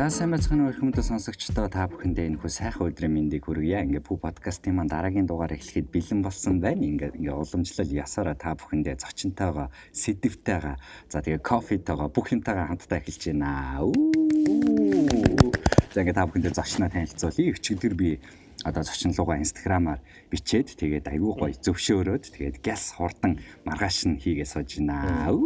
За сайн байцгаана уу хүмүүс сонсогчдоо та бүхэндээ энэ хүү сайхан өдрийн мэндийг хүргье. Ингээ пүү подкастын маань дараагийн дугаар эхлэхэд бэлэн болсон байна. Ингээ ингээ уламжлал ясаараа та бүхэндээ зочинтойгоо, сэдвтэйгаа, за тэгээ кофетойгоо бүх юмтайгаа хамтдаа эхэлж байна. За ингээ та бүхэндээ зочноо танилцуулъя. Өчигдөр би одоо зочин луга инстаграмаар бичээд тэгээд айгүй гоё зөвшөөрөөд тэгээд гяс хурдан маргааш нь хийгээ сууж байна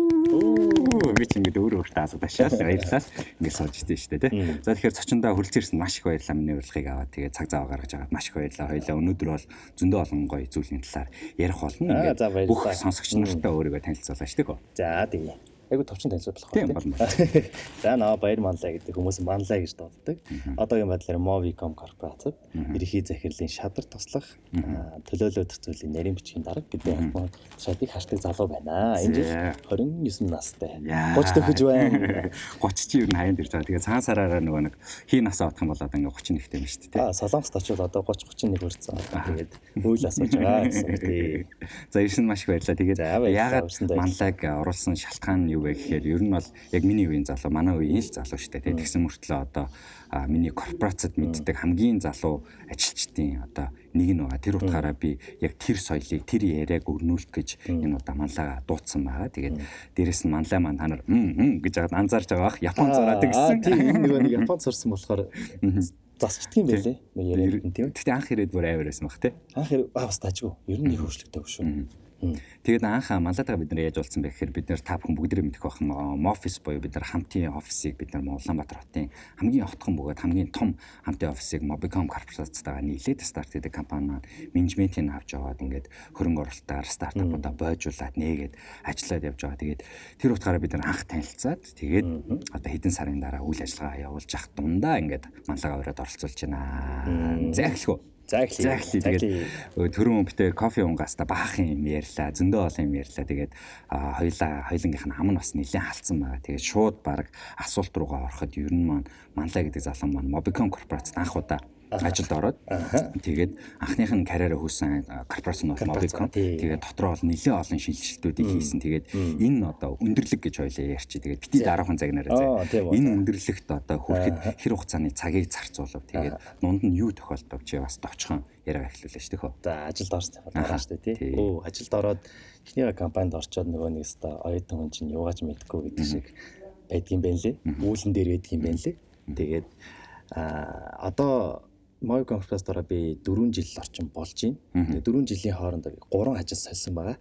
би ч ингээд өөрөө өөртөө асуу ташаал баярлалаа. Ингээд сууж идэж штэ тий. За тэгэхээр цочондоо хүрэлцээрсэн маш их баярлалаа миний урилгыг аваад тэгээ цаг зав гаргаж аваад маш их баярлалаа. Хоёлаа өнөөдөр бол зөндөө олон гоё зүйлийн талаар ярих болно. Ингээд бүх сонсогч нартай өөрийгөө танилцуулаа штэ гоо. За тэгээ. Айгу товчон танилцуулах болох тийм болно. За наа баяр манлаа гэдэг хүмүүс манлаа гэж дууддаг. Одоогийн байдлаар Movicom корпорацид ерхий захирлын шадар туслах төлөөлөл төцөлийн нарийн бичгийн дарга гэдэг шатыг хаштаг залуу байна. Энэ жил 29 настай. 30 төгөж байна. 30 чи юу н хаянд ирж байгаа. Тэгээ цагаан сараараа нөгөө нэг хий насаа отох юм болоод ингээ 30 нэгтэй юм шүү дээ. Аа Солонгост очивол одоо 30 31 хүрсэн. Тэгээд үйл асууж байгаа гэсэн үг тий. За ирсэн маш их баярлалаа. Тэгээд яагаад манлайг оруулсан шалтгаан нь юу вэ гэхээр ер нь бол яг миний үеийн залуу манай үеийн л залуу шүү дээ. Тэгсэн мөртлөө одоо миний корпорацид мэддэг хамгийн залуу ажилчдын одоо нэг нь байгаа. Тэр утгаараа би яг тэр соёлыг тэр яриаг өрнүүлэх гэж энэ удаа манлайгаа дуудсан байгаа. Тэгээд дээрэс нь манлай маань та нар гэж яагаад анзаарж байгаа бах Япон зураадаг гэсэн. Тийм нөгөө нэг Японд сурсан болохоор засчдаг юм байлээ. Нэг яриад тийм. Гэхдээ анх ирээд бүр аваар байсан баг тий. Анх аа бас таажгүй. Ер нь нэг хөршлөгтэй шүү. Тэгээд анх малаатайгаа бид нар яаж уулзсан бэ гэхээр бид нар та бүхэн бүгдээрээ мэдэх байх Мофис буюу бид нар хамтын офисыг бид нар Улаанбаатар хотын хамгийн отхон бөгөөд хамгийн том хамтын офисыг Mobicom корпорацтайгаа нийлээд старт гэдэг компани менежментийг авч яваад ингээд хөрөнгө оруулалтаар стартапуудаа бойжуулаад нээгээд ажиллаад явж байгаа. Тэгээд тэр утгаараа бид нар анх танилцаад тэгээд одоо хэдэн сарын дараа үйл ажиллагаа явуулж явах дундаа ингээд манлага аваад оролцуулж байна. За эхлэв. За эхлэе. За эхлэе. Тэгээд төрөн өмптэй кофе унгаста баахан юм ярьлаа. Зөндөө олон юм ярьлаа. Тэгээд хоёлаа хоёлынгийнх нь ам нь бас нэлээд халдсан байгаа. Тэгээд шууд баг асуулт руугаа ороход ер нь маань манлаа гэдэг залуу маань Mobicom корпорацид анх удаа ажилд ороод тэгээд анхных нь карьераа хөөсөн корпорац нь бол Mobicom. Тэгээд дотроо бол нэлээд олон шинжилгэлтүүдийг хийсэн. Тэгээд энэ одоо өндөрлөг гэж хоёлаа ярьчих. Тэгээд бити дараахан загнараа зэ. Энэ өндөрлөгт одоо хүрэхэд хэр хугацааны цагийг зарцуулав. Тэгээд нунд нь юу тохиолдов чи бас товчхон яриа эхлүүлээ шүү дээ. За ажилд орсон байгаа шүү дээ тий. Өө ажилд ороод эхний компанид орчоод нөгөө нэг өста оюутан хүн чинь юугаач мэдгүй гэдэг шиг байдгийн байна лээ. Үүлэн дээр байдгийн байна лээ. Тэгээд а одоо Moy Conference-аараа би 4 жил орчим болж байна. Тэгээ 4 жилийн хооронд 3 ажил сольсон байгаа.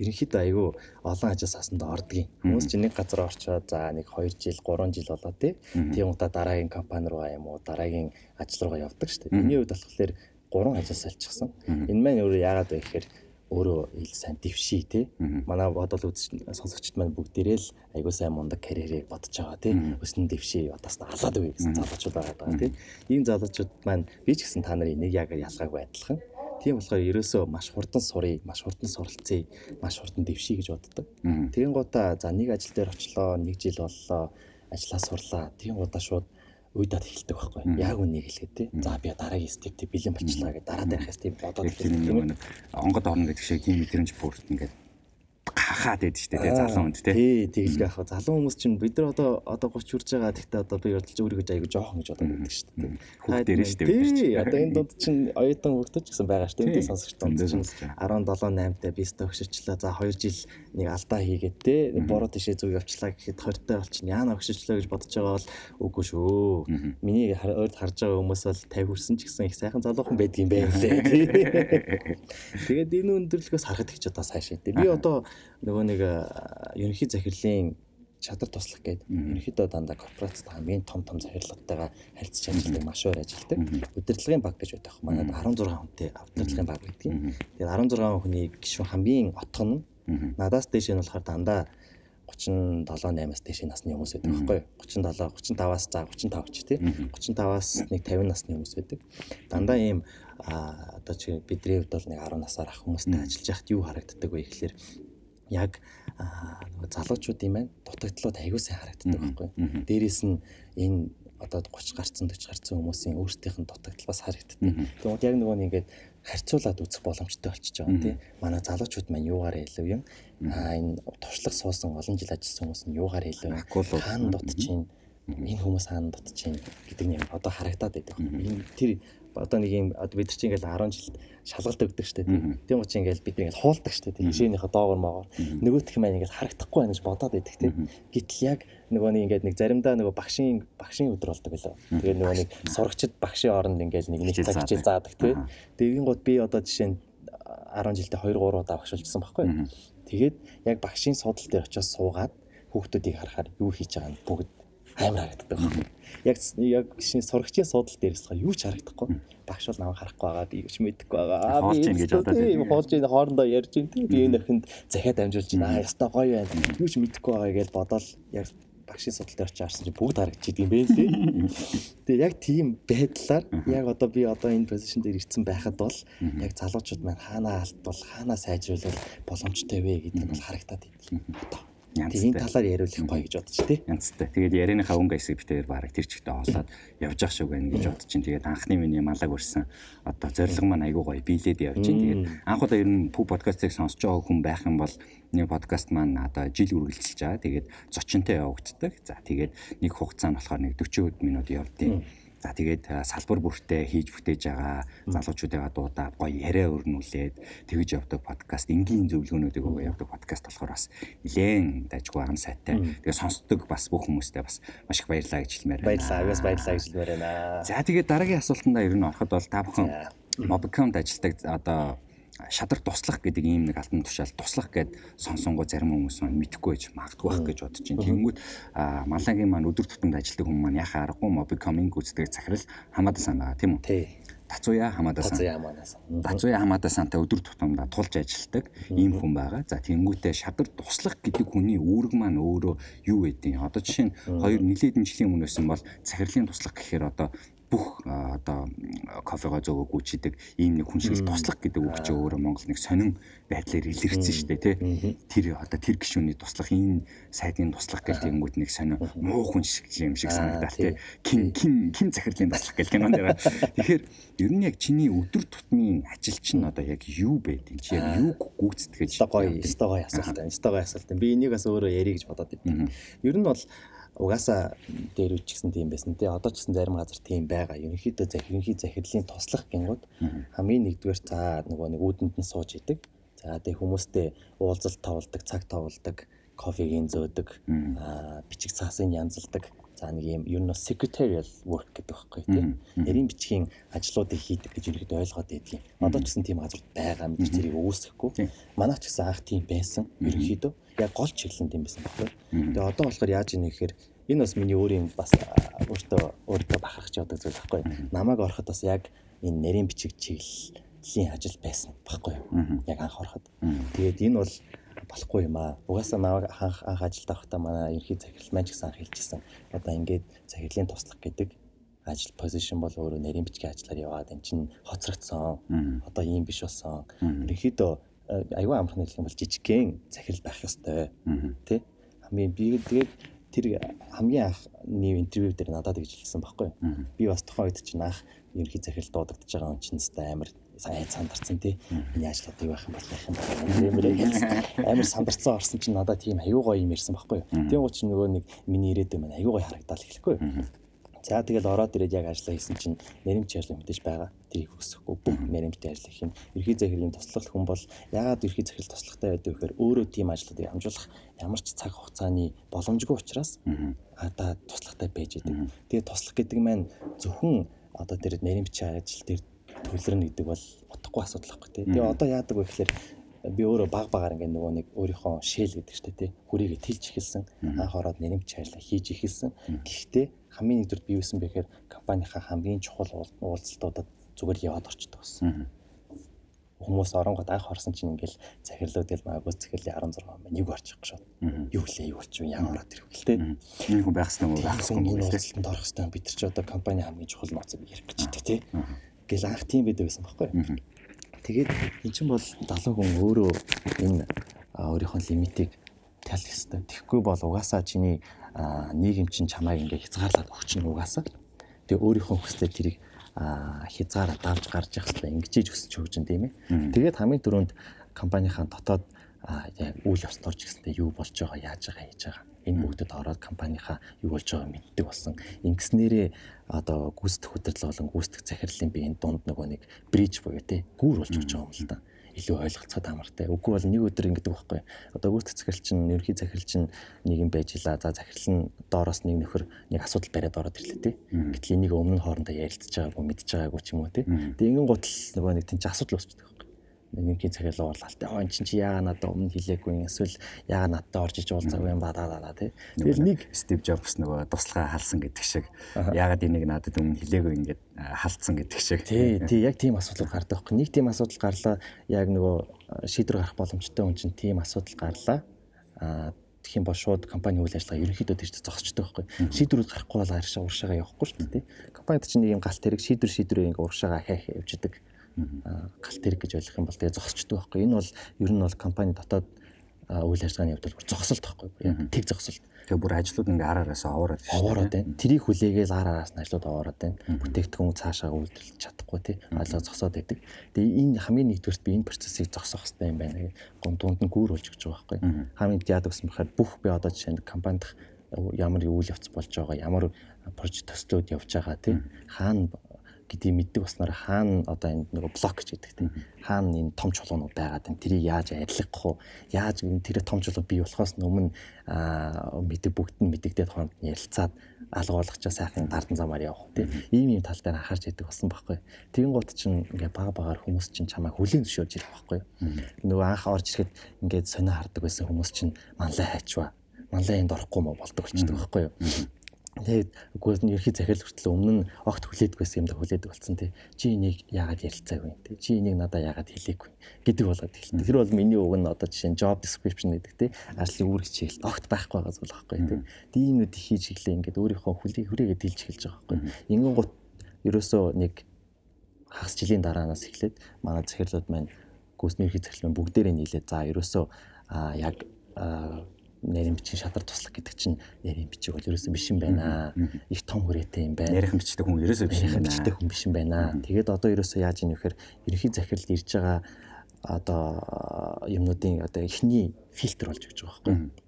Ерөнхийдөө айгүй олон ажил сасанд ордгийн. Хүмүүс чинь нэг газар орчоод за нэг 2 жил, 3 жил болоо тий. Тийм удаа дараагийн компани руу юм уу, дараагийн ажил руугаа явдаг шүү дээ. Миний хувьд болохоор 3 ажил сольчихсан. Энэ маань өөрөө яагаад вэ гэхээр өөрөө ил сайн дэвший те. Манай бодол үзэж сонсогчд маань бүгдээрээ л айгуу сайн мундаг карьерийг бодож байгаа те. Өснө дэвший одоос алаад үе гэсэн залуучууд байгаа те. Ийм залуучууд маань би ч гэсэн та нарын нэг яг ялгаагүй адилхан. Тийм болохоор ерөөсөө маш хурдан сурыг, маш хурдан суралцъя, маш хурдан дэвший гэж боддог. Тэгин гутаа за нэг ажил дээр очлоо, нэг жил боллоо, ажиллаа сурлаа. Тэгин гутаа шууд уйдаад эхэлдэг байхгүй. Яг үнийг хэлгээд тий. За би дараагийн стептэй бэлэн болчлаа гэдэг дараа дараах степ бодоод эхэлдэг. Онгод орно гэдэг шиг тийм мэдрэмж бүрт ингээд хахаад байдаг шүү дээ залуу хүнд тий. Тэгэлгүй яхаа залуу хүмүүс чинь бид нар одоо одоо 30 хүрж байгаа гэхдээ одоо би бодолж өөрийгөө айгу жоохон гэж бодоод байдаг шүү дээ. Хүүхд дээр шүү дээ бид чинь. Одоо энэ дунд чинь оюутан хүүхдүүд ч гэсэн байгаа шүү дээ. Сонсогч дунд чинь 17 8 та би өстө өгшөчлөө. За 2 жил нэг алдаа хийгээд те буруу тишээ зүг явчлаа гэхэд 20 таа болчих яана өгшөчлөө гэж бодож байгаа бол үгүй шүү. Миний ойрд харж байгаа хүмүүс бол 50 хүрсэн ч гэсэн их сайхан залуухан байдгийн байх лээ. Тэгээд энэ өндөрлөгөөс харахад их ч одоо сайшаа. Би одоо нөгөө нэг ерөнхий захирлын чадар туслах гэдэг. Ерөнхийдөө дандаа корпорацид хамгийн том том захирлуудтайгаа харилцаж ажилладаг маш өөр ажилладаг. Удирдлагын баг гэж байдаг. Манайд 16 хүнтэй удирдлагын баг байдаг. Тэгээд 16 хүний гишүүн хамгийн отго нь надаас дээш нь болохоор дандаа 37 8-аас дээш насны хүмүүс байдаг байхгүй юу? 37 35-аас за 35 ч тий. 35-аас нэг 50 насны хүмүүс байдаг. Дандаа ийм одоо чи бидний хувьд бол нэг 10 насаар ах хүмүүстэй ажиллаж яхад юу харагддаг вэ гэхэлэр яг залуучуудын маань дутагдлууд аягүй сайн харагддаг байхгүй. Дээрээс нь энэ одоо 30 гарцсан 40 гарцсан хүмүүсийн өөрсдийнх нь дутагдал бас харагддаг. Тэгмээд яг нөгөө нэгээд харьцуулаад үзэх боломжтой болчихж байгаа тийм. Манай залуучууд маань юугаар илүү юм? Аа энэ туршлага суусан олон жил ажилласан хүмүүс нь юугаар илүү юм? Хаана дутж чинь Энэ хүмүүс хаана дутж чинь гэдэг нь одоо харагдаад байдаг. Тэр одоо нэг юм одоо бид чинь ингээл 10 жил шалгалт өгдөг штэ тийм. Учраас ингээл бид ингээл хуулдаг штэ тийм. Жишээнийхээ доогор моогоор нөгөөх юм ингээл харагдахгүй байна гэж бодоод байдаг тийм. Гэтэл яг нөгөө нэг ингээд нэг заримдаа нөгөө багшийн багшийн өдөр болдог байлаа. Тэгээд нөгөө нэг сурагчид багшийн оронд ингээл нэг нэг цаг хичээл заадаг тийм. Тэгин гот би одоо жишээ нь 10 жилдээ 2 3 удаа багш болчихсон байхгүй. Тэгээд яг багшийн судал дээр очиод суугаад хүүхдүүдийг харахаар юу хийж байгаа нь бүгд амар харагддаг байна. Яг яг шинэ сурагчийн суудал дээрээс га юу ч харагдахгүй. Багш бол намайг харахгүй байгаа, би ч мэдэхгүй байгаа. Би ингэж бодоод тийм хоолж ийн хоорондоо ярьж ин тийм би энэ ихэнд захиад амжуулж байна. Яста гоё байна. Юу ч мэдэхгүй байгаа гэж бодоол яг багшийн судал дээр очиж харсан чинь бүгд харагдчихийд юм бэ лээ. Тэгээ яг тийм байдлаар яг одоо би одоо энэ позишн дээр ирсэн байхад бол яг залуучууд маань хаанаа алдвал хаанаа сайжруулах боломжтой вэ гэдэг нь бол харагдаад идэв. Одоо Тийм талаар яриулах гоё гэж бодчих тий. Янзтай. Тэгээд ярианыхаа өнгө хэсэг битээр бараг тэр чигтээ олоод явж ах шиг байна гэж бодож чинь. Тэгээд анхны миний малаг өрсөн одоо зориг маань айгуу гоё биелээд явж чинь. Тэгээд анх удаа ер нь пүү подкастыг сонсож байгаа хүн байх юм бол нэг подкаст маань одоо жил үргэлжилж байгаа. Тэгээд зочинтой явагддаг. За тэгээд нэг хугацаа нь болохоор нэг 40 минут явдیں۔ За тэгээд салбар бүртээ хийж бүтээж байгаа залуучуудаа дуудаа гоё яриа өрнүүлээд тэгж явдаг подкаст энгийн зөвлөгөөнүүдийг өгөө явдаг подкаст болохоор бас нилээн дайггүй агам сайтай. Тэгээд сонсдог бас бүх хүмүүстээ бас маш их баярлалаа гэж хэлмээр байна. Баярлалаа. Агаас баярлалаа гэж хэлмээр байна. За тэгээд дараагийн асуултандаа ер нь ороход бол та бүхэн Mobicom-д ажилладаг одоо шадар туслах гэдэг ийм нэг албан тушаал туслах гэд сонсонгоо зарим хүмүүс маань мэдхгүй байж магадгүй байх гэж бодож байна. Тэнгүүд Малангийн маань өдөр тутамд ажилладаг хүмүүс маань яхаа аргагүй мобикоминг үздэг захирал хамаада сан байгаа тийм үү? Тий. Тацуя хамаада сан. Тацуя хамаада сан. Тацуя хамаада сантай өдөр тутамдаа тулж ажилладаг ийм хүн байгаа. За тэнгүүтээ шадар туслах гэдэг хүний үүрэг маань өөрөө юу вэ? Одоо жишээ нь хоёр нилээдэн жилийн өмнөөс нь бол захирлын туслах гэхээр одоо бүх одоо кофего зөөгөө гүйчидэг ийм нэг хүн шиг туслах гэдэг үг чинь өөрөө Монгол нэг сонин байдлаар илэрсэн шүү дээ тий. Тэр одоо тэр гишүүний туслах энэ сайдын туслах гэх тэнгууд нэг сонин муу хүн шиг юм шиг санагдал тий. Ким ким ким захирлын туслах гэх юм байна. Тэгэхээр ер нь яг чиний өдөр тутмын ажил чинь одоо яг юу байд юм чи яг юу гүйцэтгэж гоё стогой асуулт байна. Стогой асуулт. Би энийг бас өөрөө ярих гэж бодоод идэв. Ер нь бол угаасаа дээр үуч гэсэн тийм байсан тий. Одоо ч гэсэн зарим газар тийм байгаа. Ерөнхийдөө захирынхий захирлын туслах гингууд хамгийн нэгдүгээр за нөгөө нэг үүдэнд нь сууж идэг. За тэгээ хүмүүстэй уулзалт тавладаг, цаг тавладаг, кофегийн зөөдөг, бичиг цаасын янзалдаг. За нэг юм ер нь secretarial work гэдэг байхгүй тий. Нарийн бичгийн ажлуудыг хийдэг гэж ерөөд ойлгоод байдгийг. Одоо ч гэсэн тийм газар байгаа мэдээж зэрэг үүсэхгүй. Манай ч гэсэн анх тийм байсан. Ерөнхийдөө яг гол чиглэл нь тийм байсан байхгүй. Тэгээ одоо болохоор яаж ийнэ гэхээр энэ бас миний өөрийн бас өөртөө өөртөө бахархаж явдаг зүйл байхгүй. Намайг ороход бас яг энэ нарийн бичиг чиглэлийн ажил байсан байхгүй? Яг анх ороход. Тэгээд энэ бол болохгүй юм аа. Угаасаа намайг анх анх ажилд авахдаа манай ерхий захирал маань ч гэсэн анх хэлчихсэн. Одоо ингээд захирлын туслах гэдэг ажил позишн бол өөрөө нарийн бичгийн ажлаар яваад эн чинь хоцрогдсон. Одоо ийм биш болсон. Ерөнхийдөө аюу амархан хэлэх юм бол жижигхэн захирал байх ёстой. Тэ? Хамгийн би тэгээд тэр хамгийн анхны интервью дээр надад гэж хэлсэн байхгүй. Би бас тухайн үед чинь анх ерөнхий захирал дуудагдж байгаа юм чинь амар сайн сандарсан тий. Миний ажлууд юу байх юм бол яах юм бэ гэмээр амар сандарсан орсон чинь надад тийм аюу гоё юм ярьсан байхгүй юу. Тийм учраас нөгөө нэг миний ирээдүйн маань аюу гоё харагдаад эхлэхгүй юу. За тэгэл ороод ирээд яг ажиллаа хийсэн чинь нэрэмч ажил мэдээж байгаа. Тэрийг өсөхгүй бүх нэрэмжтэй ажиллах юм. Ерхий захирын туслах хүн бол ягаад ерхий захирал туслахтай байдаг вэхээр өөрөө тийм ажлуудыг хамжуулах ямар ч цаг хугацааны боломжгүй учраас одоо туслахтай байж идэг. Тэгээ туслах гэдэг маань зөвхөн одоо тэр нэрэмч ажил дээр төлөрнө гэдэг бол утгагүй асуудал байхгүй тий. Тэгээ одоо яадаг вэ гэхээр би өөрөө баг багаар ингээ нөгөө нэг өөрийнхөө шэл гэдэг штэ тий хүрээгээ тэлж эхэлсэн анх ороод нэрэмж ажилла хийж эхэлсэн гэхдээ хамгийн нэгдүгээр би юусэн бэхээр компанийнхаа хамгийн чухал уулзалтуудад зүгээр яваад орчдөг болсон хүмүүс оронгод анх орсон чинь ингээл захирлууд гэл магадгүй захирлын 16 маань нэг орчих шууд. Юу лээ юу болчих вэ? Яа ороод ирэх гэлтэй. Нэг хүн байх мó байх хэрэгтэй мó гэлтэй. орох хэрэгтэй. Бид нар ч одоо компани хамгийн чухал нууцыг ярих гэж байдаг тий. Гэл анх тийм байдаг байсан байхгүй. Тэгээд эн чинь бол 70 хүн өөрөө энэ өөрийнхөө лимитийг талх ёстой. Тэгэхгүй бол угаасаа чиний нийгэм чинь чамайг ингээ хязгаарлаад өгч нь угаасаа. Тэгээ өөрийнхөө хүслээр тэрийг хязгаараа давж гарч явах хэрэгтэй. Ингэж өсөж өгч юм тийм ээ. Тэгээд хамгийн түрүүнд компанийнхаа дотоод яг үйл явц орж ирсэнтэй юу болж байгаа, яаж байгаа, хийж байгаа. Энэ бүгдэд ороод компанийнхаа юу болж байгааг мэддэг болсон. Ингэснээрээ одоо гүйцэтгэх удирдлага болон гүйцэтгэх захирлын би энэ дунд нөгөө нэг бриж буюу те гүүр болж өгч байгаа юм л да илүү ойлголцоод амартай. Үгүй бол нэг өдөр ингэдэг байхгүй. Одоо гүйцэтгэх захирал чинь ерөнхий захирал чинь нэг юм байж ила. За захирал нь доороос нэг нөхөр нэг асуудал бариад ороод ирлээ тий. Гэтэл энийг өмнө нь хоорондоо ярилцж байгаагүй мэдж байгаагүй ч юм уу тий. Тэгээ ингэн гутал нөгөө нэг тэнцээ асуудал үүсчихдэг нэгний цагаалаа орлалтай. Аа эн чинь чи яагаад надад өмнө хэлээгүй эсвэл яагаад надад орж иж уулзаагүй юм бадаа даа тий. Тэгэл нэг Стив Джобс нөгөө туслахаа халсан гэдэг шиг яагаад энийг надад өмнө хэлээгүй ингээд халтсан гэдэг шиг. Тий, тий яг тийм асуудал гардаг байхгүй. Нэг тийм асуудал гарлаа яг нөгөө шийдвэр гарах боломжтой хүн чинь тийм асуудал гарлаа. Аа тэгэх юм бол шууд компани үйл ажиллагаа ерөнхийдөө тийч зогсчтой байхгүй. Шийдвэрүүд гарахгүй бол аршаа уршаага явахгүй шүү дээ. Компанид чинь нэг юм галт хэрэг шийдвэр шийдвэрээ ингээ уршаага ахиах явж идэг галт хэрэг гэж ойлгох юм бол тэгээ зогсчдөг байхгүй. Энэ бол ер нь бол компани дотоод үйл ажиллагааны хувьд бүр зогсолт байхгүй. Яг тэг зогсолт. Тэгээ бүр ажлууд ингээ араараас аваарад шүү. Аваарад байна. Тэрийг хүлээгээл араараас нь ажлууд аваарад байна. Бүтээгдэхүүн цаашаа үйлдвэрлэж чадахгүй тий. Алга зогсоод байдаг. Тэгээ энэ хамгийн нэгдүгürt би энэ процессыг зогсоох хэрэгтэй юм байна. Гомдуунд нь гүүр болж өгч байгаа байхгүй. Хамгийн яадаг гэсэн бахад бүх би одоо жишээ нь компанид ямар үйл явц болж байгаа, ямар прожект төслүүд явж байгаа тий. Хаана гэдгийг мэддэг болсноор хаана одоо энэ нөгөө блок гэж гэдэг тийм. Хаана энэ том чулуунууд байгаад байна тэрийг яаж арилгах вэ? Яаж энэ тэр том чулуу бий болохоос өмнө мэддэг бүгд нь мэддэгдээд хооронд нь ярилцаад алга болгочоо сайхан дардан замаар явах тийм. Ийм ийм тал дээр анхаарч яадаг болсон байхгүй. Тэгин гут чинь ингээ бага багаар хүмүүс чинь чамайг хүлийн зөвшөөрж ирэх байхгүй нөгөө анх орж ирэхэд ингээд сонио хардаг байсан хүмүүс чинь манлай хайчва манлай энд орохгүй мó болдог болчихдог байхгүй юу Тэгээд үгүй нь ерхий захирал хүртэл өмнө нь огт хүлээдэг байсан юм да хүлээдэг болсон тий. Чи энийг яагаад ярилцаагүй тий. Чи энийг надад яагаад хэлээгүй гэдэг болоод хэлсэн. Тэр бол миний уг нь одоо жишээ нь job description гэдэг тий. Ажлын үүрэг чиглэл огт байхгүй байгаа зүйл байхгүй тий. Диинүүд хийж эхлэе ингээд өөрийнхөө хүлээ хүрээгээ дэлж эхэлж байгаа байхгүй. Ингэн гут ерөөсөө нэг хагас жилийн дараанаас эхлээд манай захирлууд маань гүйцэтгэх ерхий захирал маань бүгдээрээ нийлээд за ерөөсөө яг нарийн бичгийн шадар туслах гэдэг чинь нарийн бичиг бол ерөөсөө биш юм байна. Их том хүрээтэй юм байна. Нарийн бичдэг хүн ерөөсөө биш юм байна. Бичдэг хүн биш юм байна. Тэгээд одоо ерөөсөө яаж ийм вэхээр ерөнхий захиралд ирж байгаа одоо юмнуудын одоо эхний фильтр болж байгаа байхгүй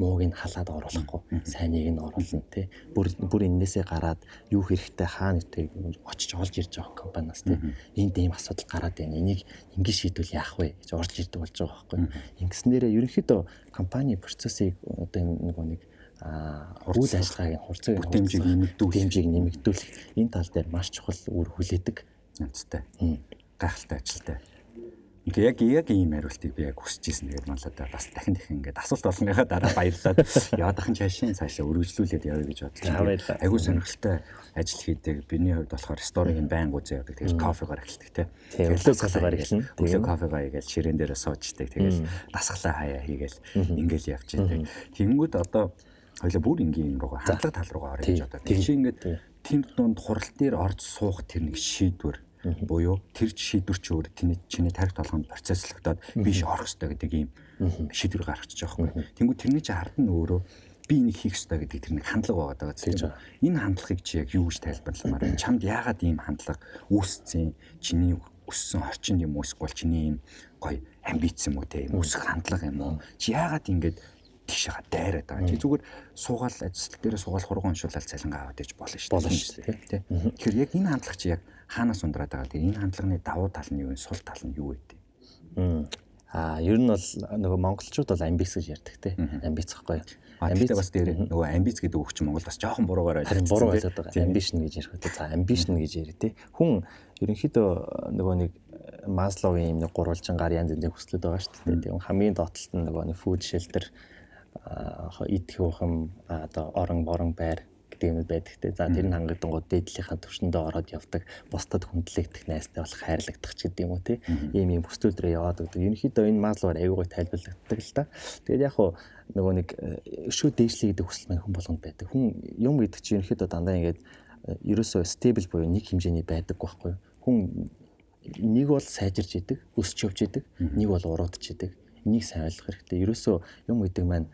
мууг нь халаад оруулахгүй сайныг нь оруулна тий. Бүр бүр энээсээ гараад юу хэрэгтэй хаана үтэй очиж олж ирж байгаа компаниас тий. Энд ийм асуудал гараад байна. Энийг ингэ шийдвэл яах вэ гэж орж ирдэг болж байгаа байхгүй. Ингэснээрээ ерөнхийдөө компани процессыг одоо нөгөө нэг үйл ажиллагааг нь хурцаг бүтэмжийг нэмэгдүүлэх. хэмжээг нэмэгдүүлэх. Энэ тал дээр маш чухал үр хүлээдэг. Нацтай гайхалтай ажилтай Ингээ яг яг ийм хариултыг би яг хүсэж ирсэн. Тэгээд манлаа бас дахин дахин ингээд асуулт болгоныхаа дараа баярлаад яваад ахын цаашаа цаашаа өргөжлүүлээд явъя гэж бодлоо. Айгуу сонирхолтой ажил хийдэг. Биний хувьд болохоор сториг нь байн гүзээ явдаг. Тэгээд кофегаар эхэлдэг те. Өглөө кофегаар эхэлнэ. Өглөө кофегаа игээл ширээн дээр суучдаг. Тэгээд дасглаа хаяа хийгээл ингээл явж байдаг. Тэнгүүд одоо хоёлаа бүр ингийн руугаа хандлага тал руугаа орё гэж одоо. Тэг чи ингээд тэнд дунд хурал дээр орж суух тэр нэг шийдвэр буюу тэр шийдвэр чи өөр тэний чиний тарих толгойд процесслогдоод биш орох ёстой гэдэг ийм шийдвэр гаргачих жоохгүй. Тэнгүү тэрний чи хард нь өөрөө би энийг хийх ёстой гэдэг тэр нэг хандлага байгаа даа тийм. Энэ хандлагыг чи яг юу гэж тайлбарламаар вэ? Чамд яагаад ийм хандлага үүсцэн? Чиний өссөн орчинд юм үүсэх бол чиний ийм гоё амбиц юм уу те? Ийм үүсэх хандлага юм уу? Чи яагаад ингэж тийшээ дайраад байгаа. Чи зүгээр суугаал ажил дээр суугаал хургуун уншуулаад цалингаа аваад иж болно шүү дээ. Болно шүү дээ. Тэгэхээр яг энэ хандлага чи яг хаанаас ундраад байгаа. Тэгээ энэ хандлагын давуу тал нь юу вэ? Сул тал нь юу вэ? Аа, ер нь бол нөгөө монголчууд бол амбиц гэж ярьдаг те. Амбиц гэхгүй. Амбиц бас дээр нөгөө амбиц гэдэг үг чинь Монгол бас жоохон буруугаар ойлгож байна. Буруу ойлгоод байгаа. Ambition гэж ярих үү. За, ambition гэж ярив те. Хүн ерөнхийдөө нөгөө нэг Масловын юм нэг гурвалжин гар янз бүрийн хүслүүд байгаа шүү дээ. Тийм хамгийн доотлолт нь нөгөө нэг food shelter идэх ухам одоо орон борон байр гэдэг юмуд байдаг те. За тэр нь хангагдангууд дээдлийнхаа төвшөндөө ороод явдаг, бусдад хүндлэгдэх найстай болох хайрлагдах ч гэдэг юм уу те. Ийм ийм бүсдүүдрээ яваад өгдөг. Ерөнхийдөө энэ мазлуур аюугай тайлбарлагддаг л та. Тэгээд яг хуу нөгөө нэг э, шүүд дээшлээ гэдэг хүсэл маань хүн болгонд байдаг. Хүн юм гэдэг чинь ерөнхийдөө дандаа ингээд э, ерөөсөө стейбл буюу нэг хэмжээний байдаг байхгүй. Хүн нэг бол сайжирч идэг, өсч явж идэг, нэг бол уруудч идэг. Энийг сайн ойлгох хэрэгтэй. Ерөөсөө юм гэдэг маань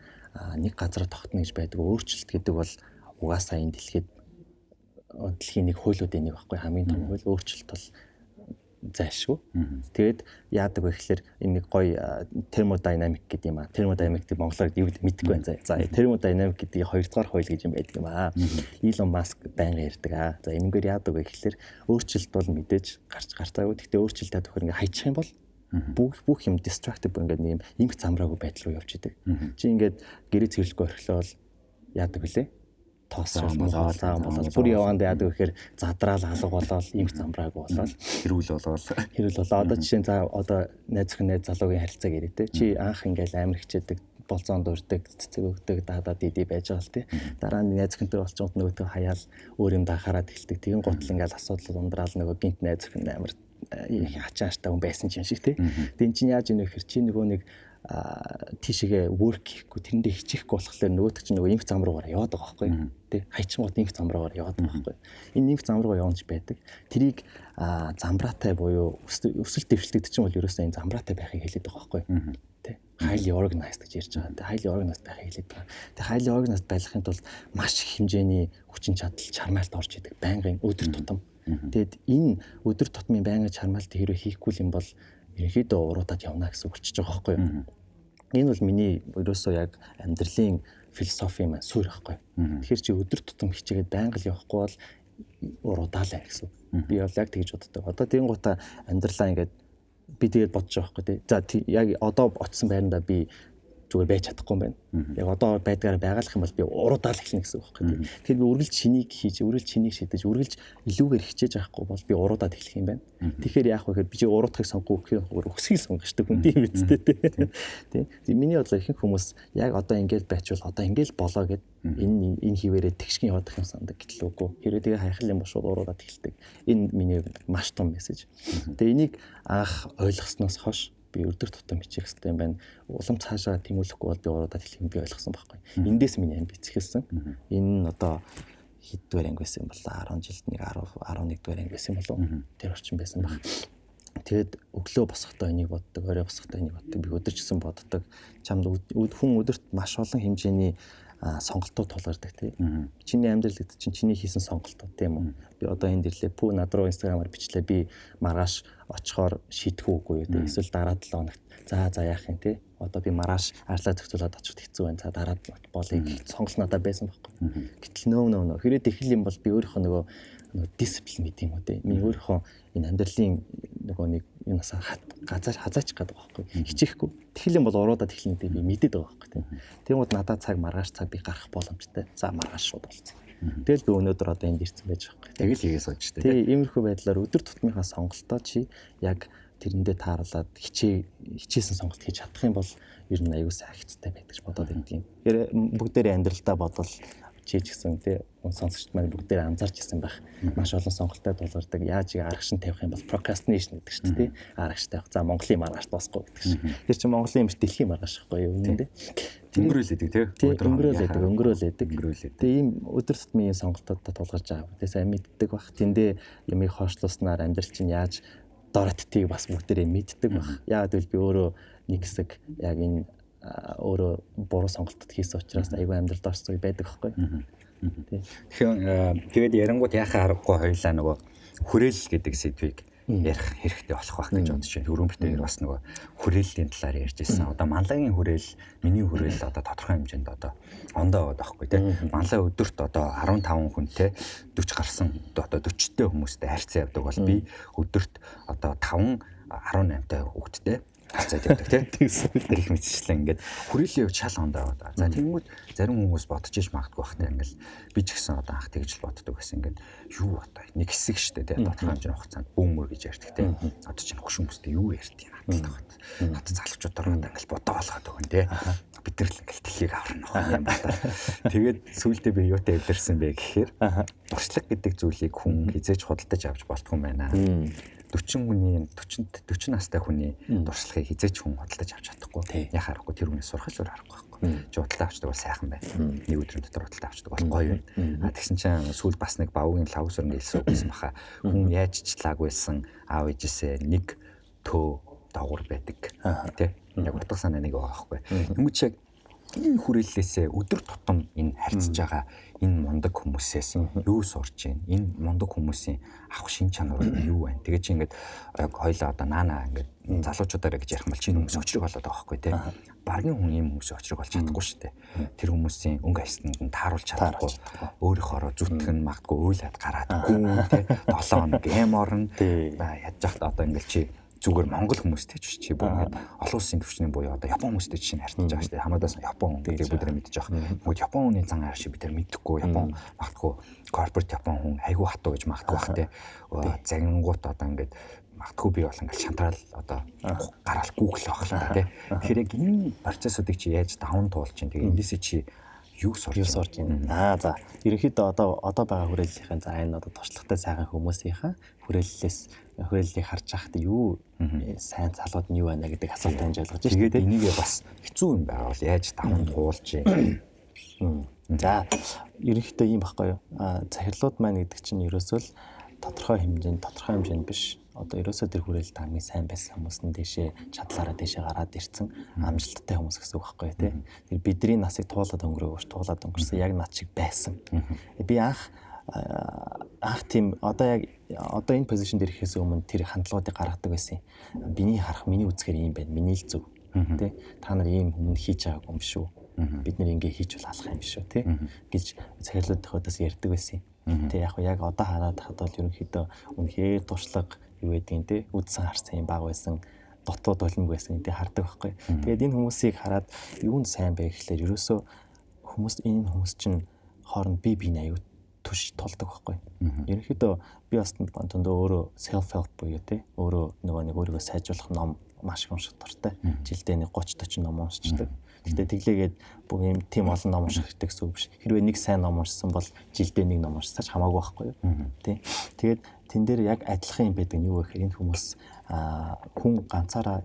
нэг газар тогтно гэж байдаг. Өөрчлөлт гэдэг бол угаасаа энэ дэлхийд дэлхийн нэг хуулиудын нэг баггүй хамгийн том хууль өөрчлөлт бол зайлшгүй. Тэгээд яадаг вэ гэхээр энэ нэг гоё термодинамик гэдэг юм аа. Термодинамик гэдэг монголоор юу гэдэг мэдэхгүй байна. За термодинамик гэдэг хоёрдугаар хууль гэж юм байдаг юм аа. Илон Маск байнга ярьдаг аа. За энэгээр яадаг вэ гэхээр өөрчлөлт бол мэдээж гарч гарцаагүй. Гэхдээ өөрчлөлтөд төхөр ингээ хайчих юм бол бүх бүх юм destructive ингээд нэг юм инх замраагүй байдал руу явж идэг. Чи ингээд гэрээ цэвэрлэхгүй орхилол яадаг вүлээ? Тоосоо болоо цаан болоо бүр яваанд яадаг гэхээр задраал алга болоод инх замбраагүй болоод хэрүүл болоод хэрүүл болоо одоо жишээ нь за одоо найз зөвхөн найз залуугийн харилцааг ярив те чи анх ингээл амар хичээдэг болцоонд урьдаг цэцэг өгдөг даадаа диди байж байгаа л тий дараа нь найз зөвхөнтэй болцоонд нөгөөтөө хаяал өөр юм дахаараад эхэлдэг тэгин гутал ингээл асуудал ундраал нөгөө гинт найз зөвхөн амар хачааштай хүн байсан юм шиг тий тэн чинь яаж вэ гэхээр чи нөгөө нэг тийшээгээ work хийхгүй тэрэндээ хичээхгүй болохоор нөгөөдөг чинь нөгөө инх зам руугаар яваад байгаа байхгүй тий гот инх зам руугаар яваад байгаа байхгүй энэ инх зам руугаа явж байдаг тэрийг замбраатай буюу өсөлт дэвшлэгдэж чинь бол ерөөсөө энэ замбраатай байхыг хэлээд байгаа байхгүй тий highly organized гэж ярьж байгаа. Тэгээ highly organized байхыг хэлээд байгаа. Тэгээ highly organized байхын тулд маш их хэмжээний хүчин чадал чармайлт орж идэг. Байнгын өдөр тутам. Тэгэд энэ өдөр тутмын байнгын чармайлт хэрвээ хийхгүй юм бол ерөнхийдөө уруудаад явна гэсэн үг болчихж байгаа байхгүй юу? Энэ бол миний ерөөсөө яг амьдралын философи маань суурь байхгүй. Тэгэхээр чи өдөр тутам хичээгээд байнга л явахгүй бол уруудаалаа гэсэн. Би бол яг тэгж боддог. Одоо тийм гута амьдралаа ингээд би тэгээд бодож байгаа байхгүй тий. За яг одоо очсон байранда би зүгээр байж чадахгүй юм байна. Яг одоо байдгаараа байгалах юм бол би уруудаал эхлэнэ гэсэн үг байхгүй. Тэгэхээр би үргэлж чинийг хийж, үргэлж чинийг шидэж, үргэлж илүүгээр хичээж авахгүй бол би уруудаад эхлэх юм байна. Тэгэхээр яах вэ гэхээр би чи уруудахыг сонгохгүй гэхээр өксгийг сонгочтой хүн тийм үстэй тий. Тий. Миний бодлоо ихэнх хүмүүс яг одоо ингэж байчвал одоо ингэж болоо гэд энэ энэ хിവэрээ тэгшгэн явах юм сандаг гэтэл үгүй. Хэрвээ тэгээ хайхал юм бошууд уруудаад эхэлдэг. Энэ миний маш том мессеж. Тэгээ энийг анх ойлгосноос хойш би өдөр тутам хичээх хэрэгтэй юм байна. Улам цаашаа тэмүүлэхгүй бол би уруудаад хэлэх юм би ойлгосон байхгүй. Эндээс миний амбиц ихэлсэн. Энэ нь одоо хэддүгээр анги байсан юм бол 10 жилд нэг 10 11 дугаар анги байсан болов уу? Тэр орчин байсан баг. Тэгэд өглөө босохдоо энийг боддог, орой босохдоо энийг боддог. Би өдөрчсөн боддог. Чамд хүн өдөрт маш олон хэмжээний сонголтууд тулгардаг тийм. Чиний амьдрал гэдэг чинь чиний хийсэн сонголтууд тийм үү. Би одоо энд ирлээ. Пүү над руу инстаграмаар бичлээ. Би маргааш очихоор шийдэх үгүй тийм. Эсвэл дараа 7 хоногт за за яах юм тийм. Одоо би маргааш арслаа зохицуулаад очиход хэцүү байна. За дараа болыг сонголт надад байсан байхгүй. Гэтэл нөө нөө нөө хэрэг ихэл юм бол би өөрийнхөө нөгөө дисциплин гэдэг юм уу те. Миний өөрийнхөө энэ амьдралын нөгөө нэг юунаас газар хазаач гэдэг байгаа байхгүй. Хичээхгүй. Тэгэл юм бол уруудаад эхлэнэ гэдэг би мэдээд байгаа байхгүй те. Тэгмүүд надад цаг маргааш цаг би гарах боломжтой. За маргааш шууд болцсон. Тэгэл би өнөөдөр одоо энд ирсэн байж байгаа байхгүй. Тэгэл хийгээ сууж те. Тий, иймэрхүү байдлаар өдөр тутмынхаа сонголтоо чи яг тэрэндээ тааруулаад хичээ хичээсэн сонголт хийж чадах юм бол ер нь аюу сайн хэцтэй байдаг гэж бодоод байдгийн. Тэгэхээр бүгдээрээ амьдралдаа бодвол чи ч гэсэн тий сонсогчд маань бүгдээр анзаарч ирсэн байх. Маш олон сонголттой тулгардаг. Яаж яг аргашин тавих юм бол procrastination гэдэг чинь тий аргаш тавих. За Монголын маргааш дуусахгүй гэдэг чинь. Тэр чинь Монголын биш дэлхийн маргааш байхгүй юу үнэндээ. Өнгөрөөлөдөг тий. Өнгөрөөлөдөг, өнгөрөөлөдөг. Тэгээ ийм өдөр тутмын сонголтуудад тулгарч байгаа. Тэгээ сайн мэддэг бах. Тэндээ ямыг хойшлууснаар амьдрал чинь яаж доротдгийг бас бүгдээрээ мэддэг бах. Яг л би өөрөө нэг хэсэг яг энэ өөрөө буруу сонголтод хийсэн учраас айгүй амьдралд орсон байдаг байхгүй. Тэгэхээр тэгээд ярангууд яхаа аргагүй хоёлаа нөгөө хүрээл гэдэг сэдвийг ярих хэрэгтэй болох байх гэж бодож байна. Хөрөмбөртэйгээр бас нөгөө хүрээллийн талаар ярьж ирсэн. Одоо манлагийн хүрээл, миний хүрээл одоо тодорхой хэмжээнд одоо ондоо байгаа байхгүй тийм. Манлаа өдөрт одоо 15 хүнтэй 40 гарсан одоо 40-тэй хүмүүстэй харьцан явдаг бол би өдөрт одоо 5 18-тай хүүхэдтэй хацаад явдаг тийм их мэдчихлээ ингээд хүрээлэн явж шал хондоо аваад. За тэгмүүд зарим хүмүүс бодож иж магадгүй бахтай ингээд би ч гэсэн одоо анх тэгж л боддог байсан. Ингээд юу одоо нэг хэсэг штэ тийм тодорхой хэмжээний хугацаанд бүүмөр гэж ярьдаг тийм одоо чинь хөш хүмүүстэй юу ярьдгийг надад тахад над залхучуудаар ингээд бодоо болгоод өгөн тийм бид нар л ингээд тэлхийг аварна юм байна. Тэгээд сүүлдээ би юутай эвлэрсэн бэ гэхээр туршлага гэдэг зүйлийг хүн хизээч худалдаж авч болтгүй юм байна 40 хүний 40 40 настай хүний дуршлагыг хизээч хүн худалдаж авч чадахгүй. Яг харахгүй тэр хүнээс сурах л харахгүй байхгүй. Чи худалдаа авчдаг бол сайхан байна. Нэг өдрийн дотор худалдаа авчдаг бол гоё байна. А тэгсэн чинь сүүл бас нэг бавгийн лав сүрэн хэлсэн гэсэн баха. Хүн яаж члаггүйсэн аав ээжээсээ нэг төө дагуур байдаг. Тэ? Яг утга санаа нэг байгаа байхгүй. Тэнгүүд чи энэ хүрээллээсээ өдөр тутам энэ харьцаж байгаа энэ мундаг хүмүүсээс юу сурч байна? Энэ мундаг хүмүүсийн авах шин чанар нь юу байна? Тэгээ чи ингээд яг хоёлаа одоо наана ингээд залуучуудаараа гэж ярих мал чи хүмүүс очрог болоод байгаа байхгүй тий. Баргийн хүн ийм хүмүүс очрог болж чадахгүй шүү дээ. Тэр хүмүүсийн өнгө аясанд нь тааруулж чадахгүй. Өөрийнхоороо зүтгэн магтгүй уйлаад гараад гүн тий. 7 хоног гэм орно. Ядж захт одоо ингээд чи зүгээр монгол хүмүүстэй ч чи ингээд олон улсын төвчний буюу одоо япон хүмүүстэй чинь харьцаж байгаа шүү дээ. Хамаадаас япон гэдэг бид нар мэдж байгаа. Тэгвэл япон хүний цан арга шиг бид нар мэдхгүй япон магтгүй корпорат япон хүн айгүй хатуу гэж магтгүй бах те. Загингууд одоо ингээд магтгүй би бол ингээд шантраал одоо гараал гүүгл та те. Тэгэхээр яг энэ процессуудыг чи яаж даван туулж чинь тэгээ эндээсээ чи юу сурч сурч байна. Аа за. Ерөнхийдөө одоо одоо байгаа хүрээллийнхэн за энэ одоо туршлагатай сайхан хүмүүсийнхаа хүрээллээс хүрээллийг харж байхад юу сайн залууд нь юу байна гэдэг асуулт хэмж ойлгож байна. Тэгээд энийгээ бас хэцүү юм байгаа бол яаж даван туулж юм. За ерөнхийдөө ийм баггүй юу. Захирлууд маань гэдэг чинь ерөөсөө л тодорхой хэмжээнд тодорхой хэмжээнд биш одоо ерөөсөө тэр хүрээлэлд хамгийн сайн байсан хүмүүс нь дэшээ чадлаараа дэшээ гараад ирсэн амжилттай хүмүүс гэсэн үг байхгүй тий. Тэр бидний насыг туулаад өнгөрөөгөөш туулаад өнгөрсөн яг над шиг байсан. Би анх анх тийм одоо яг одоо энэ позишн дээр ихэхээс өмнө тэр хандлагуудыг гаргадаг байсан. Биний харах миний үзэхээр ийм байна. Миний л зөв. Тэ та нар ийм өмнө хийж байгаагүй юм шүү. Бид нэр ингэ хийж бол алах юм шүү тий гэж захирлуудынхоодоос ярьдаг байсан. Тэ яг яг одоо хараад хад бол ерөнхийдөө үнэхээр туршлага юу гэдгийг те үдсэн харсан юм баг байсан дотоод болмог байсан гэдэг хардаг байхгүй. Тэгээд энэ хүмүүсийг хараад юунд сайн бэ гэхлээр ерөөсөө хүмүүс энэ хүмүүс чинь хооронд бие биенээ түш толдог байхгүй. Ерөнхийдөө би бас дундаа өөрөө self help буюу те өөрөө нөгөө нэг өөрийгөө сайжруулах ном маш их унших дуртай. Жилдээ нэг 30 40 ном уншчихдаг. Гэтэ тэглээгээд бүх юм тийм олон ном унших хэрэгтэй гэсэн үг биш. Хэрвээ нэг сайн ном уншсан бол жилдээ нэг ном уншсаж хамаагүй байхгүй юу? Тий. Тэгээд тэн дээр яг адилхан юм байдаг нь юу вэ гэхээр энэ хүмүүс хүн ганцаараа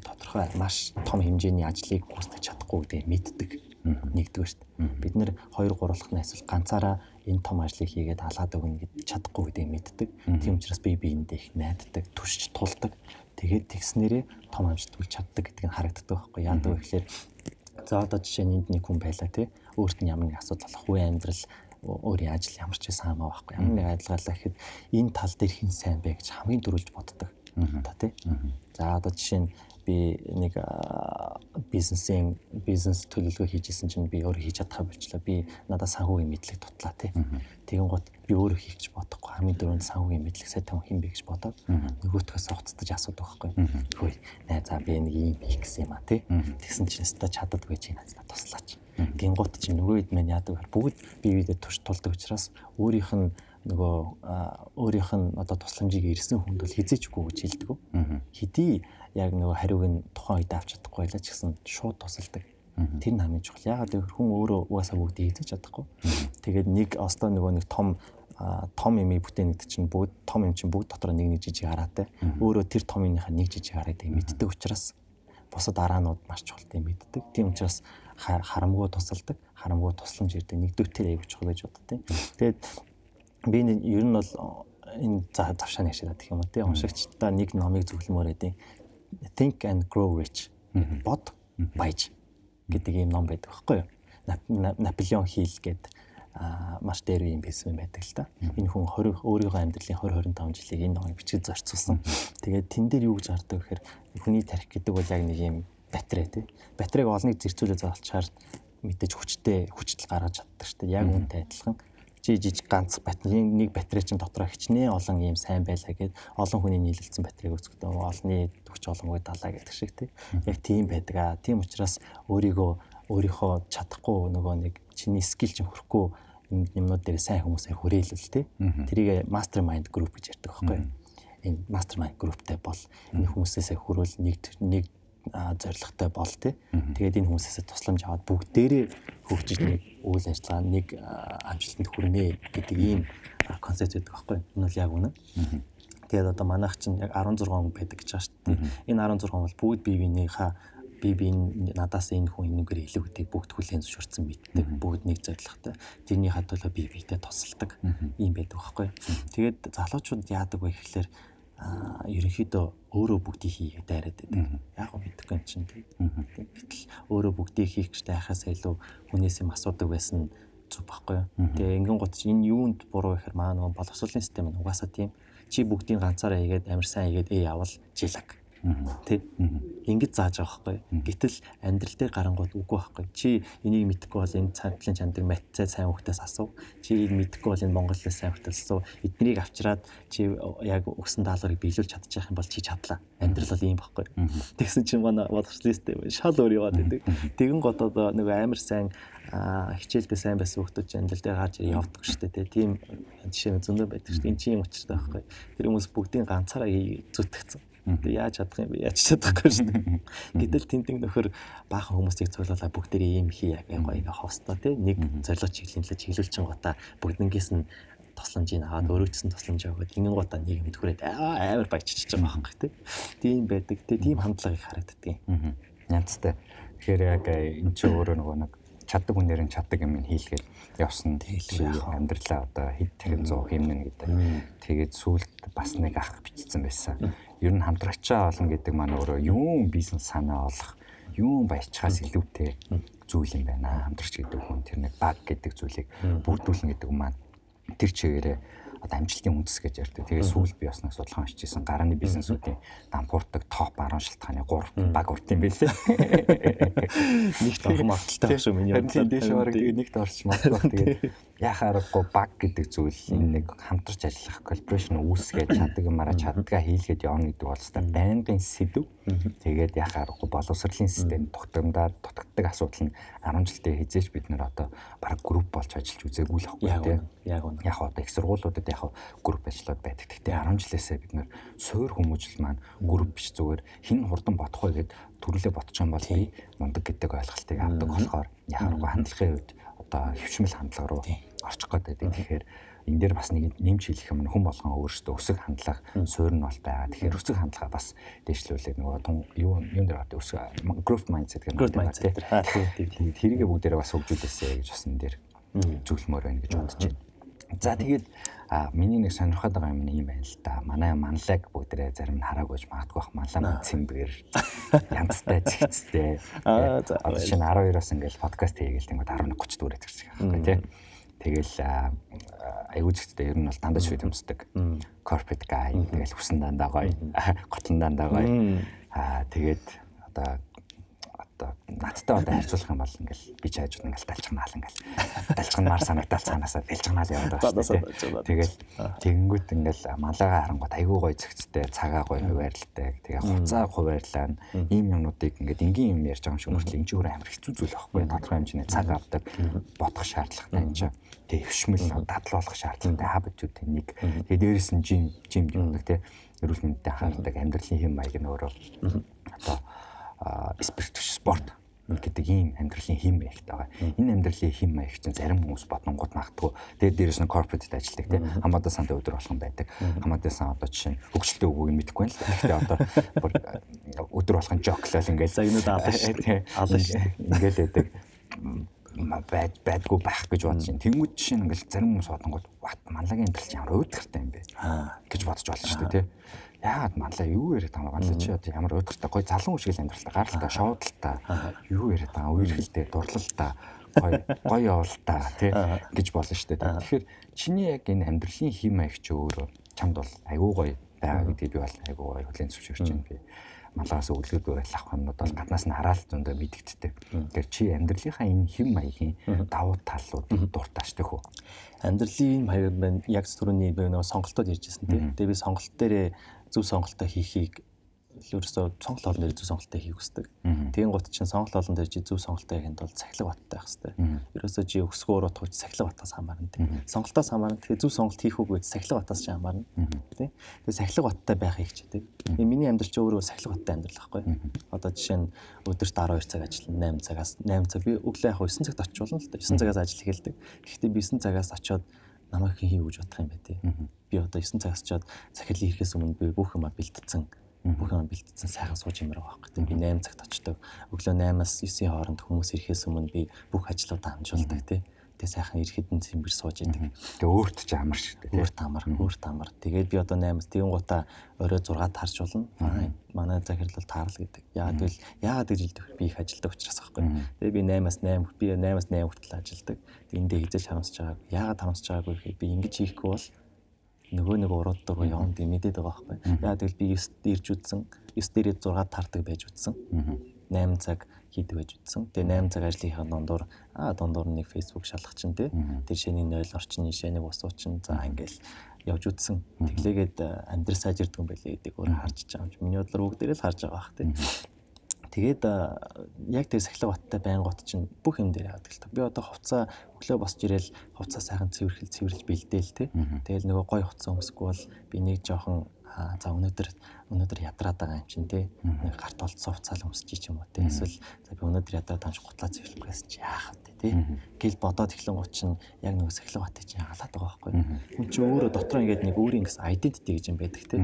тодорхой маш том хэмжээний ажлыг гүйцэтгэж чадахгүй гэдэг мэддэг. Нэгдүгээрт бид нэр 2 3 дахь найсвал ганцаараа энэ том ажлыг хийгээд алаад өгнө гэж чадахгүй гэдэг мэддэг. Тийм учраас би биендээ их найддаг, түшиж тулдаг. Тэгээд тэгснээрээ том амжилт хүлж чаддаг гэдэг нь харагддаг байхгүй. Яадаг вэ гэхээр за одоо жишээ нь энд нэг хүн байла тий өөрт нь ямар нэг асуудал болох үе амьдрал өөрийн ажил ямар ч байсан хамаа байхгүй. Ямар нэг адилгаалаа гэхэд энэ тал дээр хин сайн бэ гэж хамгийн дөрүүлж боддог та тий за одоо жишээ нь би нэг бизнесийн бизнес төлөвлөгөө хийжсэн чинь би өөрөө хийж чадхаа болчлаа. Би надад санхүүгийн мэдлэг тутлаа тий. Тэгэн гот би өөрөө хийх бодохгүй. Хамгийн дөрөнд санхүүгийн мэдлэг сайтай хүн хин бэ гэж бодоод нөгөөтгөөс уцтаж асуудаг байхгүй. Хөөе. Наа за би нэг юм хийх гэсэн юм а тий. Тэгсэн чинь өстө чаддаггүй чи надад туслаач. Гингууд чинь нөгөө хэд мэн яадаг бүгд бие биедээ турш тулдаг учраас өөрийнх нь нөгөө өөрийнх нь одоо тусламжийг ирсэн хүнд бол хизээчгүй гэж хэлдэг. Хэдий яг нөгөө хариуг нь тухайн үед авч чадахгүй байлаа ч гэсэн шууд тусалдаг. Тэр нь хамгийн чухал. Ягаад гэвэл хүн өөрөө угаасаа бүгдийг хийж чадахгүй. Тэгээд нэг ослоо нөгөө нэг том том имийг бүтээнэгт чинь бүгд том юм чинь бүгд дотор нэг нэг жижиг хараатай. Өөрөө тэр том имийнхаа нэг жижиг хараатай мэддэг учраас бусад араанууд маш чухалтай мэддэг. Тийм учраас харамгүй тусалдаг, харамгүй тусламж ирдэг. Нэгдүгээр аягүй чухал гэж боддتي. Тэгээд би ер нь бол энэ завшаа нэг шиг гэх юм уу тий уншигчдаа нэг номыг зөвлөмөр өгдөө Think and Grow Rich. Бод баяж гэдэг ийм ном байдаг байхгүй юу? Наполеон Хилл гэдэг маш дээр юм бизнесмен байдаг л да. Энэ хүн 20 өөрийнхөө амьдралын 20 25 жилийг энэ номыг бичиж зарцуулсан. Тэгээд тэн дээр юу гэж хардаг гэхээр хүний тарих гэдэг бол яг нэг юм батарей тий. Батарейг олныг зэрцүүлээ заалчаар мэдээж хүчтэй хүчтэл гаргаж чаддаг шүү дээ. Яг үүнтэй адилхан чи жижиг ганц батарей нэг батарей чинь дотроо хичнээн олон ийм сайн байлаа гэд олон хүний нийлэлцэн батарейг үзэхдээ олонний төвч олонгүй далаа гэдэг шиг тий. Яг тийм байдаг аа. Тийм учраас өөрийгөө өөрийнхөө чадахгүй нөгөө нэг чиний скил чинь хөрөхгүй юмнууд дээр сайн хүмүүсээ хүрээлэл тий. Тэрийг mastermind group гэж ярьдаг байхгүй? Энэ mastermind groupтэй бол энэ хүмүүсээсээ хөрөөл нэг нэг зоригтой бол тий. Тэгээд энэ хүмүүсээс тусламж аваад бүгдээрээ хөгжиж нэг үйл ажиллагаа нэг амжилтанд хүрнэ гэдэг ийм концепт байдаг байхгүй. Энэ бол яг үнэ. Тэгээд одоо манайх чинь яг 16 хүн байдаг гэж байгаа шүү дээ. Энэ 16 хүн бол бүгд бие биенийхээ би би надаас энэ хүн энэгээр илүү гэдгийг бүгд хүлээн зөвшөөрсөн мэддэг. Бүгд нэг зоригтой. Тэрний хадвалаа бие биедээ тусалдаг. Ийм байдаг байхгүй. Тэгээд залуучууд яадаг вэ гэхэлэр ерөнхийдөө өөрөө бүгдийг хийгээд дайраад байдаг. Яг гоо мэдхгүй юм чинь тийм. Гэтэл өөрөө бүгдийг хийх гэж тайхаас илүү хүнээс юм асуудаг байсан зүг баггүй юу. Тэгээ ингэн гот энэ юунд буруу гэхээр маа нөгөө боловсролын систем нь угаасаа тийм. Чи бүгдийг ганцаараа хийгээд амар сайн хийгээд ээ явал жилаг Тэ? Ингэж зааж байгаа байхгүй. Гэтэл амьдрал дээр гарангууд үгүй байхгүй. Чи энийг мэдэхгүй бол энэ цаатлын чандаг матцаа сайн хөхтөөс асуу. Чи энийг мэдэхгүй бол энэ монголоос сайн хөхтөөс асуу. Эднийг авчираад чи яг өгсөн даалгаврыг биелүүлж чадчих юм бол чи чадлаа. Амьдрал бол ийм байхгүй. Тэгсэн чинь манай бодгочлисттэй шал өөр яваад байдаг. Тэгэн гот одоо нөгөө амар сайн хичээлдээ сайн байсан хүмүүс амьдрал дээр гарч явдаг шүү дээ. Тийм жишээ нь зөндөө байдаг шүү дээ. Энд чинь учиртай байхгүй. Тэр хүмүүс бүгдийн ганцаараа зүтгэцэн Тэгээ яаж чадах юм бэ? Яаж чадахгүй дээ. Гэтэл тэнтэн нөхөр баахан хүмүүсийг цуглуулаа бүгдээрээ ийм хий яг гоё хостоо тий нэг зорилго чиглэлээ чиглүүлчин гутаа бүгднгээс нь тосламжийг аваад гэсэн тосламж аваад ингэн гутаа нэг мэдхүрээд амар баяжчихж байгаа байхгүй тий. Тийм байдаг. Тий тийм хандлагыг харагддаг юм. Янцтай. Тэгэхээр яг энэ ч өөрөө нөгөө нэг чаддаг хүнээр нь чаддаг юм хийлгээд явсан. Амьдралаа одоо хэд тэгэн 100 хэмнэн гэдэг. Тэгээд сүулт бас нэг ах бичсэн байсан. Ер нь хамтрагчаа олон гэдэг маань өөрөө юун бизнес санаа олох, юун баячхаас илүүтэй зүйл юм байна. Хамтрагч гэдэг хүн тэр нэг баг гэдэг зүйлийг бүрдүүлнэ гэдэг маань тэр чигээрээ одоо амжилтын үндэс гэж ярьдаг. Тэгээ сүүл би бас нэг судалгаа хийжсэн гарааны бизнесүүдийн дампуурдаг топ 10 шалтгааны 3 баг урд юм байлээ. Нэг том авталтай шүү миний. Тийм дэш бараг тэгээ нэгт орч магадгүй тэгээ яхаарахгүй баг гэдэг зүйл энэ нэг хамтарч ажиллах коллаборашн үүсгээд чаддаг юмараа чаддгаа хийлгээд явна гэдэг бол хэвээр байнгын сэдв. Тэгээд яхаарахгүй боловсролын систем дутагдаад дутагддаг асуудал нь 10 жилдээ хизээч бид нэр одоо баг групп болж ажиллаж үзээгүй л байхгүй тийм. Яг үнэ. Яг одоо их сургуулиудад яг групп ажиллаад байдаг. Гэхдээ 10 жилээсээ бид нэр суур хүмүүжил маань групп биш зүгээр хин хурдан бодох вэ гэд төрөлөө ботчих юм бол би мундаг гэдэг ойлголтыг авдаг болохоор яхаарахгүй хандлагын үед одоо хөвчмөл хандлага руу орчих гээд байдаг. Тэгэхээр энэ дээр бас нэг нэмж хэлэх юм хүн болгон өөрөөсөө өсөг хандлага суурь нь бол байгаа. Тэгэхээр өсөг хандлага бас дээшлүүлээд нөгөө тун юу юм дээр одоо өсөг growth mindset гэх юм байна. Тэгээд тэрийгэ бүгдээрээ бас хөгжүүлээсэй гэж бас энэ дээр зөвлөмөр байна гэж бодож байна. За тэгээд а миний нэг сонирхоод байгаа юм юм байна л да. Манай манлаг бүгдээ зарим нь хараагүйж магадгүй бах манлаа цэмбэр янзтай зэгцтэй. Одоо чинь 12-оос ингээл подкаст хийгээл тэнгууд 11:30 дүүрээд юм байна тий. Тэгэл аюу зэгцтэй. Ер нь бол дандаа шүүд юмсдаг. Corporate guy тэгэл хүсэн дандаа гоё, готлон дандаа гоё. Аа тэгээд одоо одоо надтай одоо харьцуулах юм бол ингээл би ч хайж ингээл далчганаал ингээл. Далчганмаар санагдал цаанаасаа дэлжганаал яваад байгаа шүү дээ. Тэгэл тэгэнгүүт ингээл малаага харангуут айгүй гоё зэгцтэй цагаа гоё хуваарльтай. Тэгээ хуцаа хуваарлаа ийм юмнуудыг ингээд энгийн юм ярьж байгаа юм шиг мөртлөө энэ ч өөр амар хэцүү зүйл байхгүй. Тодорхой хэмжээний цаг авдаг бодох шаардлагатай энэ чинь. Тэгээ хөвшмөл дадал болох шаардлагатай хабитүүдийн нэг. Тэгээ дээрэс нь жим жим юмдаг те. Эрүүл мэндэд анхаардаг амьдралын хэм маяг нь өөрөө одоо спирт спорт гэдэг ийм амьдралын хэм маягт байгаа. Энэ амьдралын хэм маяг чинь зарим хүмүүс бодонгууд магтгүй. Тэгээд дээрэс нь корпоративд ажилладаг тийм хамаадаа санд өдөр болгон байдаг. Хамаадаа сан одоо жишээ хөгжилтэй өгөөг нь мэдэхгүй байна л. Гэхдээ одоо өдөр болгон жоклол ингээл загнууд алан шүү. Алан шүү. Ингээл байдаг байд байдгүй байх гэж бодож байна. Тэнгүүд жишээ нь ингээл зарим хүмүүс бодонгууд бат манлагийн амьдрал чинь ямар өөдгөртэй юм бэ гэж бодож болно шүү дээ тийм яагаад манлаа? Юу яриад байгаа манлаа чи одоо ямар өдөртэй гой залан үжигэл амьдралтай. Гаралтай шоудлаа юу яриад байгаа? Үерхэлтэй дурлалтай. Гой гой явалтаа тий гэж болно шүү дээ. Тэгэхээр чиний яг энэ амьдралын хэм маягч өөрөө чамд бол айгүй гоё байгаа гэдгийг би бол айгүй гоё хүлээн зөвшөөрч байна би. Малаас өглөөд барил авах юмнууд бол гаднаас нь хараал зөндөө мэдэгддэг. Тэгэхээр чи амьдралынхаа энэ хэм маягийн давуу талуудыг дуртаачдаг хөө. Амьдралын маяг маань яг түрүүний би нөгөө сонголтод ярьжсэн тийм. Тэгээ би сонголт дээрээ зөв сонголтоо хийхийг ерөөсөө олон дээр зөв сонголтоо хийх хүсдэг. Тэгин гут чинь сонголт олон дээр чи зөв сонголтоо хийхэд бол цахилгаан баттай байх хэрэгтэй. Ерөөсөө чи өсгөө уруу тууч цахилгаан батаас хамаарна. Сонголтоос хамаарна. Тэгэхээр зөв сонголт хийх үгүй цахилгаан батаас ч хамаарна. Тийм. Тэгээ цахилгаан баттай байхыг хичээдэг. Миний амьдрал чи өөрөө цахилгаан баттай амьдрал байхгүй. Одоо жишээ нь өдөрт 12 цаг ажиллана 8 цагаас 8 цаг би өглөө яг 9 цагт очивол л да 9 цагаас ажил эхэлдэг. Гэхдээ би 9 цагаас очиод намайг хэн хийв гэж бодох юм бэ тий. Би одоо 9 цагаас чад захирлын ирэхээс өмнө би бүх юма бэлтцсэн бүх юм бэлтцсэн сайхан сууж юмраа байхгүй. Би 8 цагт очдог. Өглөө 8-аас 9-ийн хооронд хүмүүс ирэхээс өмнө би бүх ажлуудаа хамжуулдаг тий. Тэгээ сайхан ирэхэд нь цэмбэр сууж идэг. Тэгээ өөрт ч амар шүү дээ. Өөрт амар, өөрт амар. Тэгээд би одоо 8-аас тэгэн гутаа орой 6-д харж болно. Манай захирлал таарл гэдэг. Яагаад гэвэл яагаад гэж хэлдэг би их ажилдаг учраас аахгүй. Тэгээ би 8-аас 8 би 8-аас 8 хүртэл ажилдаг. Эндээ хизээж харамсаж байгааг. Яагаад харамсаж байгаагүй гэхээр би ингэж хийхгүй бол нөгөө нэг урууддаг руу явна гэж мэдээд байгаа байхгүй. Яагаад гэвэл би 9-д ирж үтсэн. 9-д ирээд 6-д таардаг байж үтсэн. 8 цаг хийдэг байж үтсэн. Тэгээ 8 цаг ажлынхаа дундуур аа дундуур нэг Facebook шалгах чинь тий. Тэр шэний 0 орчин, шэнийг ус уучин. За ингээл явж үтсэн. Тэглээгээд амьдрал сайжирдаг юм байлээ гэдэг өөр харж байгаа юм. Миний бодлоор бүгдээрээ л харж байгаа бах тий. Тэгээд яг тэр сахилга баттай байнгут чинь бүх юм дээр яадаг л та. Би одоо хувцас өглөө босч ирээл хувцас сайхан цэвэрлэл цэвэрлж бэлдээл те. Тэгэл нөгөө гой хувцас өмсөхгүй бол би нэг жоохон за өнөөдөр өнөөдөр ядраад байгаа юм чинь те. Нэг гарт болцсон хувцас өмсөж ч юм уу те. Эсвэл за би өнөөдөр ядраад амш гутлаа цэвэрлэх гэсэн чи яах вэ те. Гэл бодоод эхлэнгууд чинь яг нөгөө сахилга баттай чинь хагалаад байгаа байхгүй. Хүн чинь өөрөө дотроо ингээд нэг өөрийн гэсэн identity гэж юм байдаг те.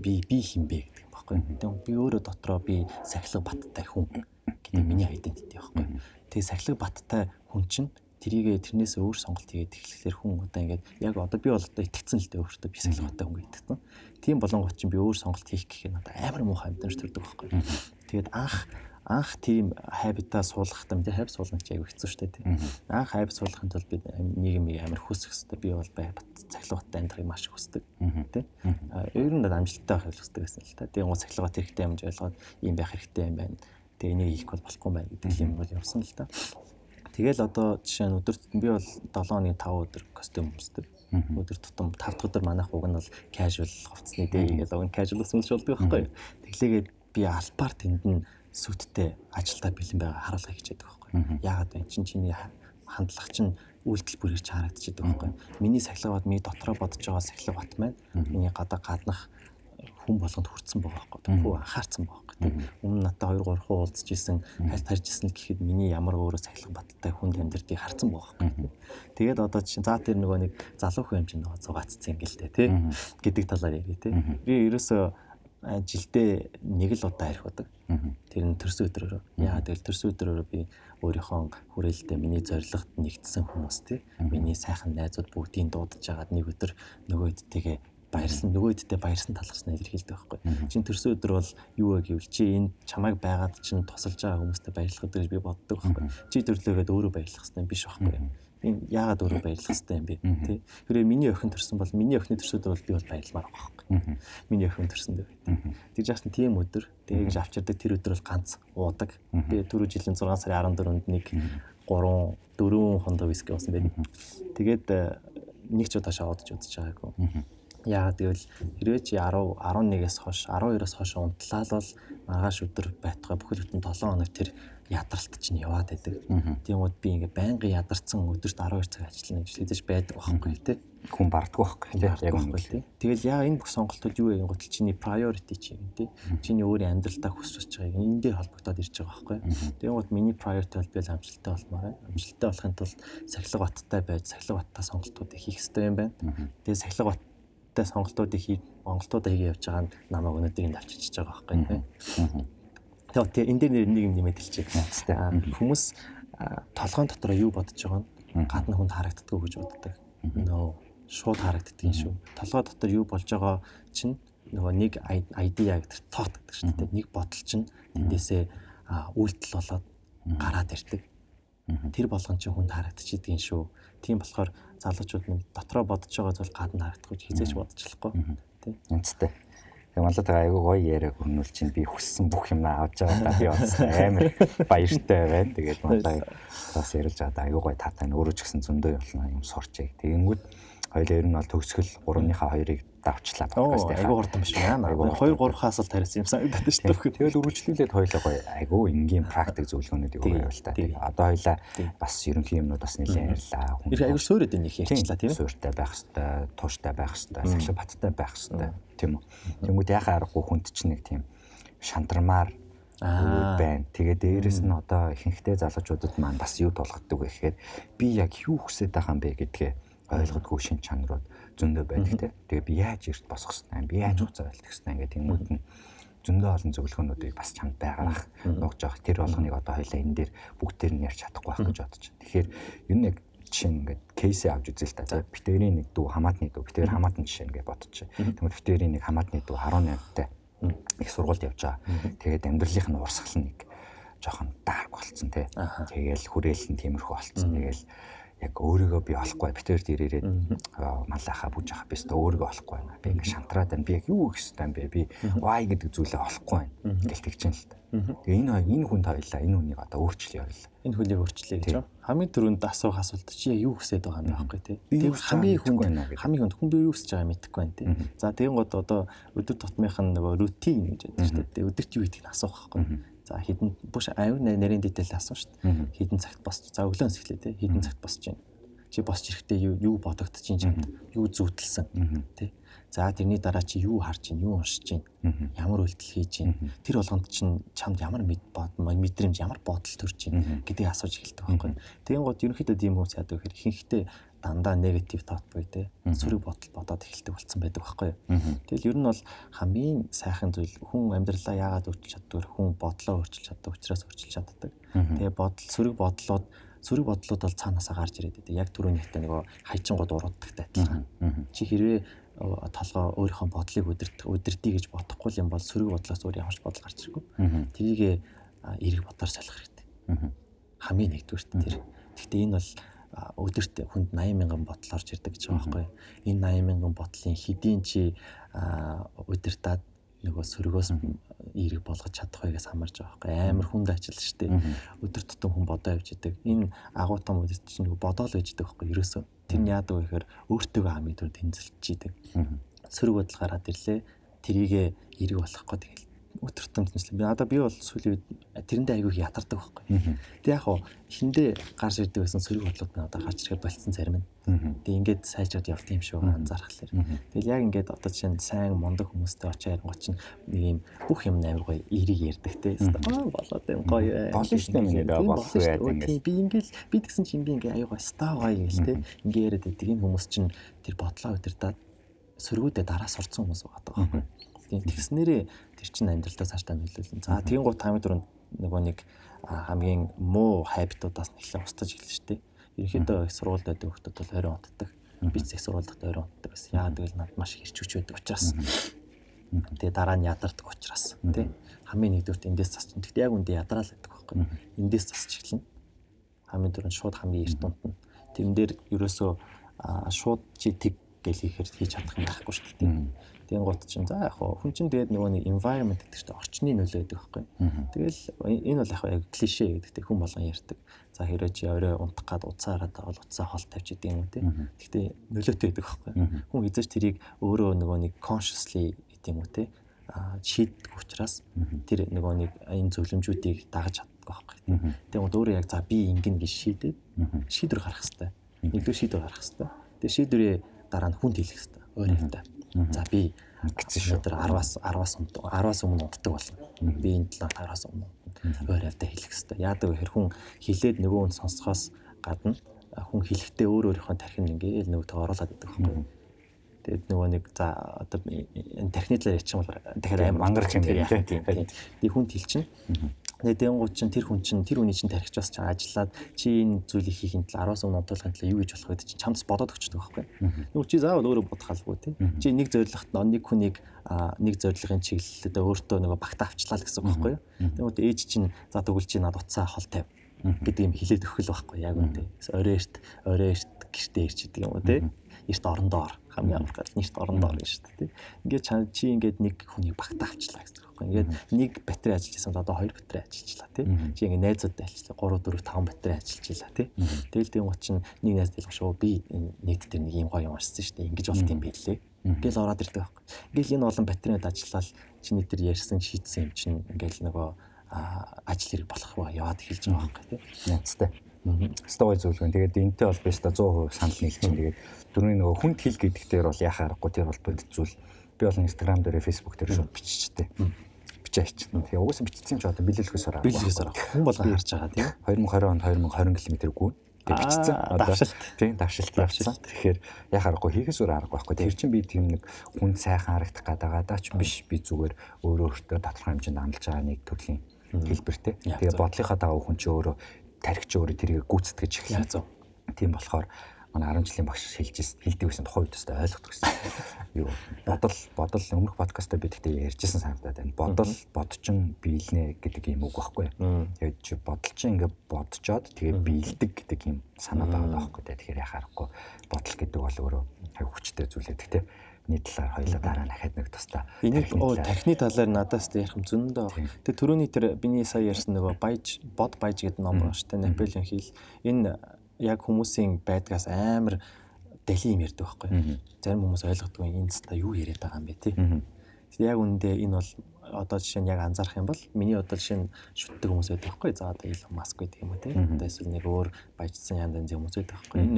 Би би хин бэ гэдэг байхгүй. Тэгээ би өөрөө дотроо би сахилга баттай хүн гэдэг миний identity байхгүй. Тэгээ сахилга баттай хүн чинь тэрийгээ тэрнээс өөр сонголт хийгээд эхлэхлээр хүн одоо ингээд яг одоо би бол одоо итгэцэн л дээ өөртөө би баттай хүн итгэцэн. Тийм болонгот чинь би өөр сонголт хийх гэх юм одоо амар муухай амьдэрч төрдөг байхгүй. Тэгээд анх анх тийм хайбитаа суулгахтаа мэдээ хайб суулгах чи аягүй хэцүү шттэ тийм. Анх хайб суулгахын тулд би нийгмийг амар хүсэх хэвээр би бол бай цахилгааттай амьдрахыг маш хүсдэг тийм. Ер нь амжилттай байх хүсдэг гэсэн л та. Тийм гоо цахилгаат хэрэгтэй юм ойлгоод ийм байх хэрэгтэй юм байна. Тэгээ энийг хийх бол болохгүй байна гэдэг юм бол явсан л та. Тэгэл одоо жишээ нь өдөр би бол 7 оны 5 өдөр костюм өмсдөг. Өдөр тутам 5 дахь өдөр манайх уг нь бол casual хувцсны дэй гэж уг нь casual өмсөж болдог байхгүй юу. Тэглээгээд би альбаар тэнд нь сүттэй ажилдаа бэлэн байгаа харуулга хийчихэд байгаа байхгүй. Яагаад вэ? Чин чиний хандлага чинь үйлдэл бүр ирж харагдчихэдэг байхгүй. Миний сахилга бат миний дотроо бодож байгаа сахилга бат маань миний гадаа гаднах хүн болгонд хүрсэн байгаа байхгүй. Хүү анхаарсан байгаа байхгүй. Өмнө надад 2 3 хуу уулзж исэн, хальт харж исэн гэхэд миний ямар өөрөө сахилга баттай хүнд амьдртыг харсан байгаа байхгүй. Тэгээд одоо чинь за тэр нөгөө нэг залуу хүн юм чинь нөгөө зугаацсан ингээл тэ гэдэг талаар ярив тэ. Би ерөөсөө жилдээ нэг л удаа ирэх удаг. Тэр нь төрсөн өдрөөр. Яа тэгэл төрсөн өдрөөр би өөрийнхөө хүрээлтэд миний зоригт нэгдсэн хүмүүс тий. Миний сайхан найзууд бүгдийг дуудаж жагаад нэг өдөр нөгөөдтэйгээ баярсан нөгөөддөө баярсан талхснаа илэрхийлдэг байхгүй. Чин төрсөн өдөр бол юу вэ гэвэл чи энэ чамайг байгаад чин тусалж байгаа хүмүүстээ баярлах гэж би боддог байхгүй. Чи төрлөөгөөд өөрөө баярлах хэрэгтэй биш байхгүй. Би яагаад өөрөө баярлах хэрэгтэй юм бэ? Тий Хэрвээ миний охин төрсөн бол миний охины төрсөд бол би бол баярламаар байгаа байхгүй. Миний охин төрсөн дээ тий жаахан тийм өдөр тэгээ гэж авчирдаг тэр өдөр бол ганц уудаг. Би түрүү жилийн 6 сарын 14-нд нэг 3 4 хондоо виски уусан байх тэгээд э, нэг ч удаа шоудж удаж байгаагүй Яагаад гэвэл хэрвээ чи 10 11-ээс хойш 12-оос хойш унтлаа л маргааш өдөр байтугай бүхэл бүтэн 7 хоног тэр ядаралт чинь яваад байдаг. Тийм үед би ингээ байнгын ядарсан өдөрт 12 цаг ажиллана гэж хэлж байдаг байхгүй тий. Хүн барддаг байхгүй тий. Яг байхгүй тий. Тэгэл яа энэ бүх сонголтууд юу вэ гэх чиний priority чи юм тий. Чиний өөрийн амьдралдаа хүсэж байгааг энэ дээр холбогдоод ирж байгаа байхгүй. Тийм үед миний priority бол би амжилттай болмоор байна. Амжилттай болохын тулд сахилга баттай байж сахилга баттай сонголтуудыг хийх хэрэгтэй юм байна. Тэгээ сахилга баттай сонголтуудыг хий Монголтуудаа хийгээ явж байгаа нь намайг өнөөдөр энд авчирч байгаа байхгүй тий. Тэгээ энэ дээр нэг юм нэмээд хэлчихье. Хүмүүс толгойн дотор юу бодож байгаа нь гадна хүнд харагддаггүй гэж боддог. Нөө шууд харагддгийн шүү. Толгой дотор юу болж байгаа чинь нөгөө нэг idea гэдэг гэдэг шүү дээ. Нэг бодол чинь тэндээсээ үйлдэл болоод гараад ирдэг. Тэр болгон чинь хүнд харагдчихийдгийн шүү. Тийм болохоор залуучууд минь дотроо бодож байгаа зүйл гадна харагдахгүй хизээж бодож болохгүй. Тийм. Үнэтэй. Тэгээ малатайгаа айгүй гоё яриаг хөрнүүл чинь би хүссэн бүх юм авч байгаа да би онцлог амар баяртай байна. Тэгээд малтай бас ярилж байгаа да айгүй гоё таатай өөрөө ч гэсэн зөндөө явуулна юм сурчээ. Тэгэнгүүт хоёул ер нь бол төгсгөл 3-ныхаа 2-ыг давчлаа подкаст дээр. Айгүй хурдан биш байна. Айгүй 2 3-аас л тарисан юм санагдаад шүү дээ. Тэгэл үргэлжлүүлээд хоёлоо гоё айгүй энгийн практик зөвлөгөөнүүдийг өгөө явал та. Одоо хоёлаа бас ерөнхий юмнууд бас нэлээд ярьлаа. Хүн айгүй суурьд энийг ярьчлаа тийм ээ. Суурьтай байх хэвээр, тууштай байх хэвээр, сахилга баттай байх хэвээр тийм үү. Тэнгүүд яхаа аргагүй хүнд чинь нэг тийм шантармаар байна. Тэгээ дээрэс нь одоо ихэнхдээ залуучуудад маань бас юу тулгддаг вэ гэхээр би яг юу хүсэж байгаа юм бэ гэдгээ ойлгодгүй шин чанарууд зөндөө байдаг те. Тэгээ би яаж эрт босох хэвээр би яаж хуцаа байлтах хэвээр ингээд тэмүүт нь зөндөө олон зөвлөгөөнүүдийг бас чамд байгаах нуугж авах тэр болгоныг одоо хоёлаа энэ дээр бүгдээр нь ярьж чадахгүй байх гэж бодож байна. Тэгэхээр ер нь яг жишээ ингээд кейсээ авч үзээ л та. За битэрийн нэг дүү хамаатны дүү. Битэр хамаатан жишээ ингээд бодчих. Тэгмээ битэрийн нэг хамаатны дүү 18-тай их сургуульд явж байгаа. Тэгээд амьдралынх нь урсгал нэг жоохон дарк болцсон тий. Тэгээл хүрээл нь тиймэрхүү болцсон. Тэгээл яг өөрийгөө би олохгүй битээр дээр ирээд малаахаа бүж ахаа бистэ өөрийгөө олохгүй байна. Би ингээ шантраад байна. Би яг юу хийх ёстой юм бэ? Би why гэдэг зүйлээ олохгүй байна. Ингээл тэгж юм л та. Тэгээ энэ энэ хүнд хоёлаа энэ хүнийг одоо өөрчлөе явуулаа. Энэ хүнийг өөрчлөе гэж байна. Хамгийн түрүүнд асуух асуулт чи юу хүсэж байгаа юм байхгүй тий. Тэгээ хамгийн хүнд хамгийн хүнд хүн би юу хүсэж байгааг мэдэхгүй байна тий. За тэгэн гот одоо өдөр тутмынх нь нөгөө рутин гэж байдаг шүү дээ. Өдөрт юу хийдгийг асуух байхгүй. За хідэн бүш аюу нарийн дэтэл асуу шүү дээ. Хідэн цагт босч. За өглөөнс эхлэе те. Хідэн цагт босч байна. Чи босч ирэхдээ юу юу бодогдож чинь чамд юу зүудэлсэн те. За тэрний дараа чи юу харж чинь юу уншиж чинь ямар үйлдэл хийж чинь тэр болгонд чинь чамд ямар мэд бод мэдрэмж ямар бодол төрж чинь гэдгийг асууж эхэлдэг байхгүй. Тэгэн гот ерөнхийдөө тийм хүмүүс яадаг гэхээр ихэнхдээ дандаа негатив тот буй те сөрөг бодол бодоод эхэлдэг болсон байдаг байхгүй юу. Тэгэл ер нь бол хамгийн сайхан зүйл хүн амьдралаа яагаад өөрчилж чаддгүй хүн бодлоо өөрчилж чаддаг учраас өөрчилж чаддаг. Тэгээ бодол сөрөг бодлоод сөрөг бодлууд бол цаанаасаа гарч ирээд байдаг. Яг түрүүний хэлтэй нөгөө хайчингууд урууддагтай адилхан. Чи хэрвээ толгой өөрийнхөө бодлыг удирдах удирдъя гэж бодохгүй юм бол сөрөг бодлоос өөр ямар ч бодол гарч иргүй. Тэрийг эрэг бодлоор солих хэрэгтэй. Хамгийн нэгдүгürt тэр. Гэхдээ энэ бол өдөрт хүнд 80 мянган ботл орж ирдэг гэж байгаа байхгүй. Энэ 80 мянган ботлын хэдийн чи удирдаад нөгөө сөргөөс эерэг болгож чадах байгаас хамаарж байгаа байхгүй. Амар хүнд ажил шүү дээ. Өдөр тутам хүн бодоо явж идэг. Энэ агуу том үдс чинь нөгөө бодоол байж идэг байхгүй. Ерөөсөө тэр нь яадаг вэ гэхээр өөртөөгөө хамгийн түрүү тэнцэлж идэг. Сөрөг бодол гараад ирлээ. Тэрийгэ эерэг болохгүй тэгэл өтөртөн тэнцлээ. Би одоо би бол сүүлийн үед тэрэндээ айгүй ятардаг байхгүй. Тэг яг хуу эхэндээ гарч ирдэг байсан сөрөг бодлууд нь одоо гарч ирэхэд болцсон зарим нь. Тэг ингээд сайжраад явт юм шүү анзаархлаар. Тэгэл яг ингээд одоо чинь сайн мундаг хүмүүстэй очиж ярингууд чинь нэг юм бүх юм амар гоё эрийг ярьдаг те. Аа болоод юм гоё. Болно шүү дээ ингээд болох байдаг. Би ингээд би тэгсэн чинь би ингээд аюу гоё ста гоё гэл те. Ингээд яриад байдаг энэ хүмүүс чинь тэр бодлоо удирдаад сөргүүдээ дараа сурцсан хүмүүс байгаа байхгүй. Тийм тэгснээрээ тэр чинь амьдралдаа цаашдаа нөлөөлнө. За тийм гут хамгийн түрүүнд нөгөө нэг хамгийн муу хайбтуудаас нэлээд устгаж эхэлж штэ. Ерөнхийдөө их сургуульд байдаг хүмүүс бол орой унтдаг. Би их сургуульд орой унтдаг байсан. Яагаад гэвэл над маш их хэрчүүч байдаг учраас. Тэгээ дараа нь ядардаг учраас тий. Хамгийн нэгдүгürt эндээс засч. Тэгтээ яг үндэ ядраал байдаг байхгүй. Эндээс засч эхэлнэ. Хамгийн түрүүнд шууд хамгийн эрт унтна. Тэрэн дээр ерөөсөө шууд чи тэг гэл хийхээр хийж чадах юм байхгүй шүү дээ. Тийм гот чинь за яг хүн чинь тэгээд нөгөө нэг environment гэдэг чинь орчны нөлөө гэдэг байхгүй. Тэгэл энэ бол яг клишэ гэдэг хүн болгон ярьдаг. За хэрэг чи орой унтах гад уцаа хараад бол уцаа хол тавьж идэг юм уу те. Гэхдээ нөлөөтэй гэдэг байхгүй. Хүн хизээч тэрийг өөрөө нөгөө нэг consciously гэдэг юм уу те шийддэг учраас тэр нөгөө нэг энэ зөвлөмжүүдийг дагаж чаддаг байхгүй. Тэгээд өөрөө яг за би ингэн гэж шийдээд шийдвэр гаргах хэрэгтэй. Нэгдүгээр шийдвэр гаргах хэрэгтэй. Тэгээд шийдвэрээ дараа нь хүнд хэлэх хэрэгтэй. Өөр явтаа За би гэсэн шүү. Тэр 10-аас 10-аас 10-аас өмнө унтдаг болно. Би энэ 7-аас өмнө өөр явдаа хэлэх хэрэгтэй. Яадаг вэ? Хүн хилээд нөгөө хүн сонсохоос гадна хүн хэлэхдээ өөр өөрийнхөө тархинд ингээл нөгөө тоо оруулаад байдаг байхгүй. Тэгээд нөгөө нэг за одоо энэ тархины талаар ярьчих юм бол дахиад мангар юм тийм. Би хүнд хэлчихнэ. Нэдэнгууд чинь тэр хүн чинь тэр хүний чинь тархич бас чаа ажиллаад чи энэ зүйлийг хийхин тал 10-аас өмнө унтуулахын тал юу гэж болох вэ чинь чамд бодоод өгчдөг байхгүй. Нүг чи заавал өөрөө бодох алгүй тий. Чи нэг зорилгот нэг хүнийг нэг зорилгын чиглэлдээ өөртөө нөгөө багтаа авчлаа л гэсэн үг байхгүй юу. Тэгмээд ээж чинь за тэгвэл чи над уцаа хол тавь гэдэг юм хилээд өгөх л байхгүй яг үнтэй. Орой эрт орой эрт гэртээ ирчдэг юм уу тий? Эрт орондоор хамгийн амар гал нэрт орондоор гэж шүү дээ. Ингээд чи ингээд нэг хүнийг багтаа авчлаа гэсэн үг байхгүй. Ингээд нэг батарей ажиллаж байсан одоо хоёр батарей ажиллажлаа тий. Чи ингээд найзуудтай ажиллаа 3 4 5 батарей ажиллаж илаа тий. Тэгэл тийм чинь нэг найз дэлгэн шүү би нийт дээр нэг юм гоё юм ашигсан шүү дээ. Ингэж болт юм билээ. Ингээл ороод ирдэг байхгүй. Ингээл энэ олон батарейд ажиллаад чиний тэр ярьсан шийдсэн юм чинь ингээл нөгөө ажил хэрэг болох ба яваад хэлж байгаа байхгүй тий. Яцтай. Стогой зөвлөгөө. Тэгээд энтэй бол би өстой 100% санал нийлж чинь. Тэгээд дөрөвний нөгөө хүнд хэл гэдэг дээр бол яхаа аргагүй тэр бол бод зүйл. Би бол Instagram дээр Facebook дээр шууд биччихтэй. Бичээч. Тэгээ угаасаа бичсэн ч одоо бэлэлхээс ороо. Бэлэлхээс ороо. Хүн болгон харж байгаа тийм. 2020 онд 2020 км гүн бичсэн. Давшилт. Тийм давшилт явсан. Тэгэхээр яхаа аргагүй хийхээс өөр арга байхгүй. Тэр чинь би тийм нэг хүн сайхан харагдах гадаагаа даач биш би зүгээр өөрөө өөртөө тодорхой хэмжээнд амлаж байгаа нэг төрлийн хэлбэртэй. Тэгээ бодлынхаа дагуу хүн чинь өөрөө тархич өөрөө тэрийг гүйцэтгэж эхлэв. Тийм болохоор манай 10 жилийн багш хэлж хэлдэг байсан тухайн үед өстой ойлгодог гэсэн. Юу бодол бодол өмнөх подкастаа би тэгтээ ярьжсэн санагдаад байна. Бодол бодчин биелнэ гэдэг юм үг байхгүй. Тэгээд чи бодол чи ингээ бодцоод тэгээ биелдэг гэдэг юм санаа байгаа байхгүй. Тэгэхээр яхаарахгүй бодол гэдэг бол өөрөө хав хүчтэй зүйл гэдэг тийм нэг талаар хоёлаа дараа дахиад нэг тусдаа. Энийг оо техник талаар надаас ярих юм зөндөө. Тэгээ түрүүний тэр биний сая ярьсан нөгөө баяж бод баяж гэдэг ном байна шүү дээ. Наполеон хил. Энэ яг хүмүүсийн байдгаас амар дэлхийн юм ярьдаг байхгүй. Зарим хүмүүс ойлгохгүй энэ цаста юу яриад байгаа юм бэ тий. Яг үндэ энэ бол одоо жишээ нь яг анзаарах юм бол миний одоо жишээ нь шүтдэг хүмүүс байдаг байхгүй. За одоо Илон Маск гэдэг юм уу тий. Одоо эсвэл нэг өөр баяжсан янз янзын хүмүүс байдаг байхгүй. Энэ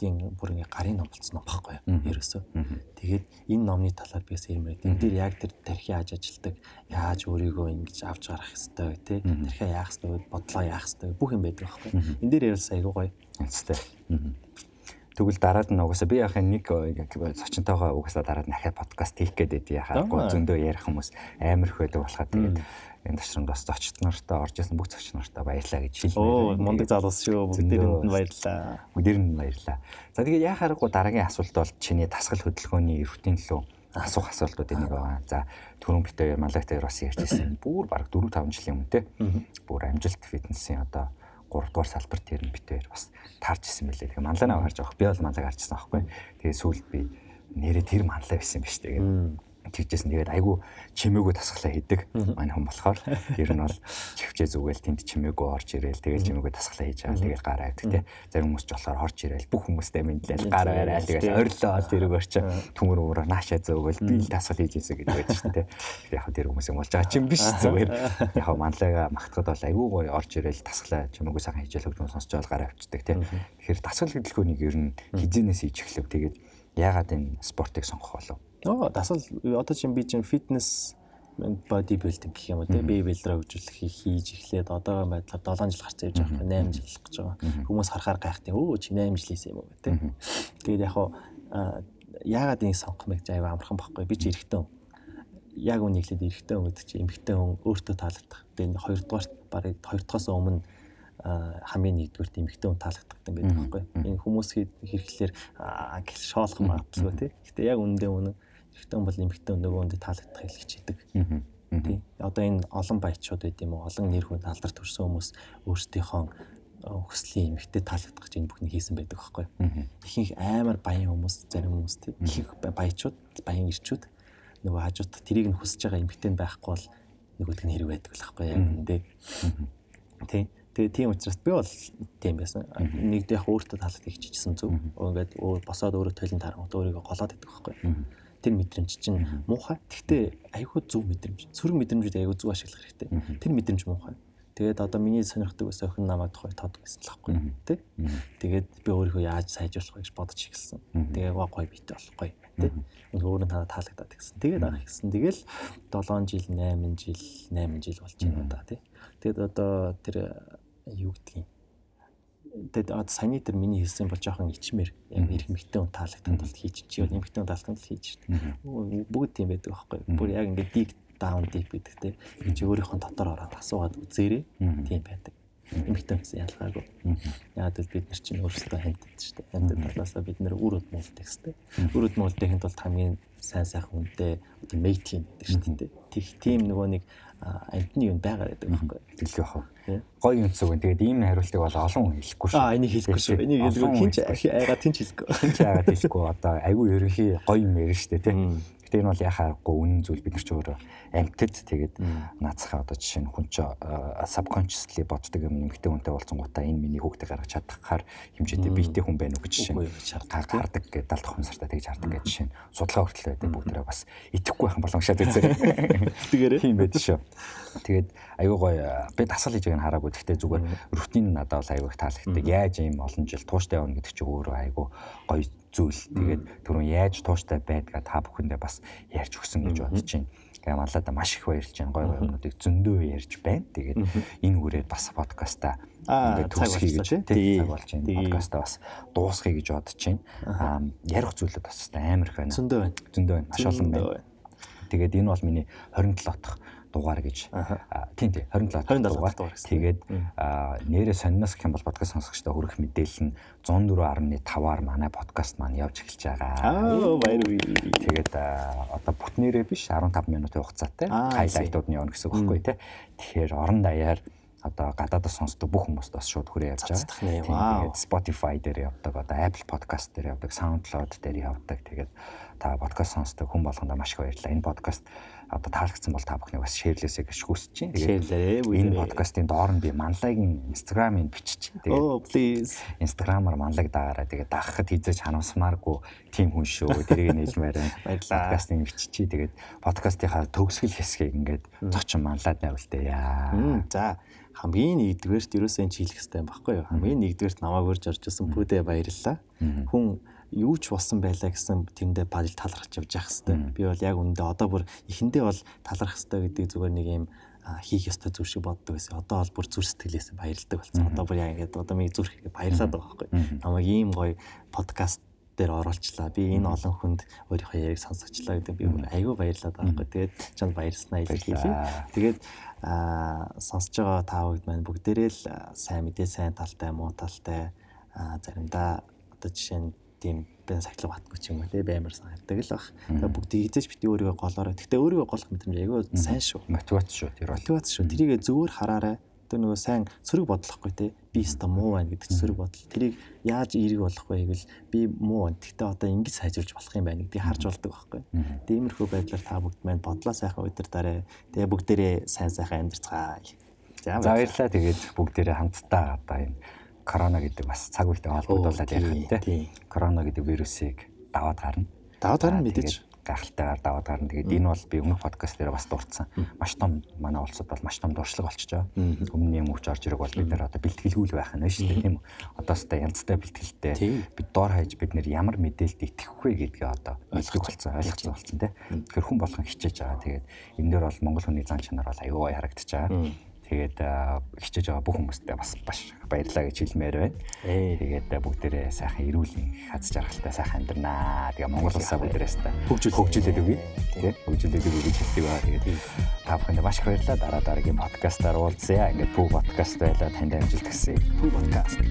нөхдүүдийн бүр ингээ гарын ном болцсон ном байхгүй. Ерөөсөө. Тэгээд энэ номны талаар би бас ирмээр. Энд дээр яг тэр тархи яаж ажилдаг, яаж өөрийгөө ингэж авч гарах хэвээр тий. Тархи яах хэвээр, бодлоо яах хэвээр бүх юм байдаг байхгүй. Энд дээр ярилсаа айгуу гоё. Үнэстэй. Тэгвэл дараад нь угаасаа би яхаа нэг зочинтойгоо угаасаа дараад нь ахаа подкаст хийх гээд байдгийг яхаа зөндөө ярих хүмүүс амар их байдаг болохоо тэгээд энэ ташрамд бас зочд нартаа орж исэн бүх зочд нартаа баярлаа гэж хэлнэ. Оо мундаг залуус шүү. Бүгдээрэнд нь баярлаа. Бүгдээрэнд нь баярлаа. За тэгээд яхаарахгүй дараагийн асуулт бол чиний дасгал хөдөлгөөний эрхтийн төлөө асуух асуултууд энийг байгаа. За түрүүн битээр малагтай бас ярьжсэн. Бүр баг 4 5 жилийн өмнө те. Бүр амжилт фитнесийн одоо 3 дугаар салбарт тэр нь битээр бас таарч исэн байлээ. Тэгээ манлаа аваад явах. Би бол манлаг харчихсан аахгүй. Тэгээ сүүлд би нэрээ тэр манлаа байсан биш тэгээд тэгжсэн тэгээд айгүй чимээгөө тасглаа хийдэг. Манай хүн болохоор ер нь бол чивчээ зүгээл тэнд чимээгөө орж ирээл тэгээд чимээгөө тасглаа хийж байгаа. Тэгээд гараа авдаг тий. Зарим хүмүүс ч болохоор орж ирээл бүх хүмүүстэй мэдлэл гараа барайл тэгээд орилоо орж ирэх орч төмөр уураа наашаа зөөгөл би л тасгал хийж ийсэн гэдэг байж тий. Яг тэр хүмүүс юм болж байгаа чинь биш зүгээр. Яг манлайга магтахад бол айгүй гоё орж ирээл тасглаа чимээгөө сайхан хийж л хөгжмөн сонсч байгаа гараа авчдаг тий. Тэгэхээр тасгал хөдөлгөөнийг ер нь хизэнээс хийж эхлэв. Тэгээд яагаад энэ спортыг сонгох болов? Оо дасал одоо чинь би чинь фитнес боди билдинг гэх юм уу те бие билдраа хөгжүүлэх хийж эхлээд одоо байдлаар 7 жил гарцсан явж байгаа юм 8 жил гэж байгаа. Хүмүүс харахаар гайхдаг. Өө чи 8 жилээс юм уу те. Тэгээд яг хуу яагаад энийг сонгох мэг жаа амархан баггүй. Би чи эрэхтэн. Яг үнийг хэлээд эрэхтэн гэдэг чи эмхтэн хүн өөртөө таалагдах. Тэгээд хоёрдугаарт барыг хоёрдугаас өмнө хамгийн нэгдүгээр эмхтэн хүн таалагддаг гэдэг байхгүй. Энэ хүмүүс хэрэглэлээр шоолох магадлалгүй тий. Гэтэ яг үндэ үнэн Эрэгтэн бол эмэгтэй нөгөөнд таалагдах хэлж идэг. Тий. Одоо энэ олон баячууд байд юм уу? Олон нэр хүнд алдарт төрсэн хүмүүс өөрсдийнхөө хүслийн эмэгтэй таалагдах гэж энэ бүхнийг хийсэн байдаг байхгүй. Ихэнх амар баян хүмүүс, зарим хүмүүс тий. Ихэнх баячууд, баян ирчүүд нөгөө хажууд тэрийг нь хүсэж байгаа эмэгтэй байхгүй бол нөгөөдг нь хэрэг байдаг л байхгүй яг үндэ. Тий. Тэгээ тийм учраас би бол тийм байсан. Нэгд яг өөртөө таалагдах хийчихсэн зүг. Ингээд босоод өөрөө толин тарангууд өөрийгөө голоод идэх байхгүй тэр мэдрэмж чинь муухай. Гэхдээ айгүй зөв мэдрэмж. Сөрөг мэдрэмжүүд айгүй зөв ашиглах хэрэгтэй. Тэр мэдрэмж муухай. Тэгээд одоо миний сонирхдаг ус охин намайг тухай тоодог гэсэн л байхгүй тий. Тэгээд би өөрийгөө яаж сайжруулах вэ гэж бодож эхэлсэн. Тэгээ гоо гоё битэй болохгүй тий. Өөр нь надад таалагдаад гэсэн. Тэгээд ах гэсэн. Тэгэл 7 жил, 8 жил, 8 жил болж байна да тий. Тэгээд одоо тэр юу гэдгийг тэгээд одоо саяны тэр миний хэлсэн бол жоохон ичмэр яг эрх мэгтэй хүн таалагдсан тулд хийж чи бол эмэгтэй хүн таалагдсан тулд хийж шээ. Бүгд тийм байдаг байхгүй. Бүр яг ингээд deep down deep гэдэг те. Чи өөрийнхөө дотор ороод асуугаад үзээрэй. Тийм байдаг. Эмэгтэй гэсэн ялгаагүй. Яг л бид нар чинь өөрсдөө хамтдаг шүү дээ. Хамтдаг талаасаа бид нэр үр өд муулдаг шүү дээ. Үр өд муулдахын тулд хамгийн сайн сайхан хүнтэй одоо юм гэдэг шүү дээ. Тэг тийм нөгөө нэг амтны юм байгаад байдаг байхгүй. Дэлгэх хаа. Гоё юм зүг. Тэгээд ийм хариултыг бол олон хүн хэлэхгүй шүү. Аа энийг хэлэхгүй шүү. Энийг хэлэхгүй хинч айгаа тэнч хэлэхгүй. Хинч айгаа хэлэхгүй. Одоо айгүй ерөнхий гоё юм ярина шүү дээ тийм. Гэтэ энэ бол яхаагүй үнэн зүйл бид нар ч өөрөө амьтад тэгээд наацхаа одоо жишээ нь хүн ч subconsciously боддог юм нэмэгтэй хүнтэй болцонгуудаа энэ миний хүүхдээ гаргаж чадхаар хэмжээтэй биетэй хүн байна уу гэж жишээ нь хардаг гэдэг 70 хувьсартаа тэгж хардаг гэж жишээ нь. Судалгаа хүртэл байдаг бүгдээрээ бас. Итгэхгүй байх боломжтой үзээ. Тэгээрээ? Тийм байдаг шүү. Тэгээд аюу гой би дасгал хийж байгааг хараагүй. Гэхдээ зүгээр рутин надад бол аюу их таалагддаг. Яаж ийм олон жил тууштай явна гэдэг чинь өөрөө аюу гой зүйл. Тэгээд түрүүн яаж тууштай байдгаа та бүхэндээ бас ярьж өгсөн гэж бодож байна. Тэгээ маллада маш их баярлж байна. Гой гой юмнуудыг зөндөө ярьж байна. Тэгээд энэ үрээд бас подкаста ингээд төгсгий гэж тийм цаг болж байна. Подкаста бас дуусгая гэж бодож байна. Аа ярих зүйлүүд бас амар их байна. Зөндөө байна. Зөндөө байна. Маш олон байна. Тэгээд энэ бол миний 27 дахь дугаар гэж. Тийм тийм 27 дугаар. Тэгээд нэрээ сониноос гэх юм бол подкаст сонсогчдод хүрэх мэдээлэл нь 104.5-аар манай подкаст маань явж эхэлж байгаа. Аа баярлалаа. Тэгээд одоо бүтнээрээ биш 15 минутын хугацаатай хайлайтууд нь явна гэсэн үг байхгүй тий. Тэгэхээр орон даяар одоо гадаадас сонсдог бүх хүмүүст бас шууд хүрээ явж байгаа. Тэгээд Spotify дээр явдаг, одоо Apple Podcast дээр явдаг, SoundCloud дээр явдаг. Тэгээд та подкаст сонсдог хүн болгондоо маш их баярлалаа. Энэ подкаст одоо таалагдсан бол та бүхнийг бас шеэрлээсэй гэж хүсэж байна. Тэгээд энэ подкастын доор нь би манлагийн Instagram-ыг бичиж. Тэгээд please Instagram-аар манлаг даагаараа тэгээд даахад хизээж ханамсмааргүй тийм хүн шүү. Тэрийг нийлмээр байна. Баярлалаа. Подкастыг биччихье. Тэгээд подкастынхаа төгсгөл хэсгийг ингээд зочин манлаад яа. За хамгийн нэгдүгээрт ерөөсөө энэ хийх хэрэгтэй байхгүй юу? Хамгийн нэгдүгээрт намайг урьж орж исэн бүдэ баярлалаа. Хүн юу ч болсон байлаа гэсэн тэндээ падал талархаж явж явах хэрэгтэй. Би бол яг үндэ одоо бүр эхэндээ бол талархах хэрэгтэй гэдэг зүгээр нэг юм хийх ёстой зүйл шиг боддог байсан. Одоо бол бүр зүр сэтгэлээс баярлдаг болсон. Одоо бүр яа ингээд одоо миний зүрх баярлаад байгаа байхгүй. Намайг ийм гоё подкаст дээр оруулчлаа. Би энэ олон хүнд өөрийнхөө яриг сонсогчлаа гэдэг би айгүй баярлаад байгаа байхгүй. Тэгээд чанд баярлснаа илэрхийлье. Тэгээд аа сонсож байгаа та бүгд маань бүгдээрээ л сайн мэдээ сайн талтай муу талтай заримдаа одоо жишээ нь тийм бэн сахилга батгүй ч юм уу тий баймар санагддаг л баг. Тэгээ бүгдийг эзэж бити өөрийгөө голоорой. Гэтэ өөрийгөө голох мэдрэмж айгүй сайн шүү. Мотивац шүү тэр. Мотивац шүү. Тэрийг зөвөр хараарай. Тэр нөгөө сайн сөрөг бодлохгүй тий. Би өста муу байна гэдэг сөрөг бодол. Тэрийг яаж эерэг болох вэ гэвэл би муу байна. Гэтэ одоо ингэж сайжруулж болох юм байна гэдгийг харж болдог байхгүй. Тиймэрхүү байдлаар та бүгд маань бодлоо сайхан удирдаарай. Тэгээ бүгдээрээ сайн сайхан амьдарцгаая. За баярлалаа. Тэгээд бүгдээрээ хамтдаа одоо энэ корона гэдэг бас цаг үетэй холбогдуулаад ярих тийм. Корона гэдэг вирусыг даваад гарна. Даваад гарна мэдээж гахалтайгаар даваад гарна. Тэгээд энэ бол би өмнөх подкаст дээр бас дурдсан. Маш том манай улсад бол маш том дуршлаг болчихж байгаа. Өмнө юм өвч орж ирэх бол бид нэр одоо бэлтгэлгүй байх нь шүү дээ тийм үү. Одоо сте янзтай бэлтгэлтэй бид доор хаяж бид нэр ямар мэдээлэлд итгэх вэ гэдгээ одоо ойлгох болсон ойлгоцсон болсон тийм. Тэгэхээр хүн болгон хичээж байгаа. Тэгээд энэ дээр бол монгол хүний зан чанар бол аюу харагдаж байгаа. Тэгээд хичээж байгаа бүх хүмүүстээ бас баш баярлаа гэж хэлмээр байна. Тэгээд бүгдээрээ сайхан эрүүлийн хац жаргалтай сайхан амьдрнаа. Тэгээ Монгол улсаа бүгдээрээс та хөгжүүлээд өгье. Тэгээд хөгжүүлээд өгье гэж хэлдэг ба. Тэгээд та бүхэнд маш их баярлалаа. Дараа дараагийн подкастаар уулзъя. Ингээд пүү подкаст байлаа танд амжилт хүсье. Пүү подкаст.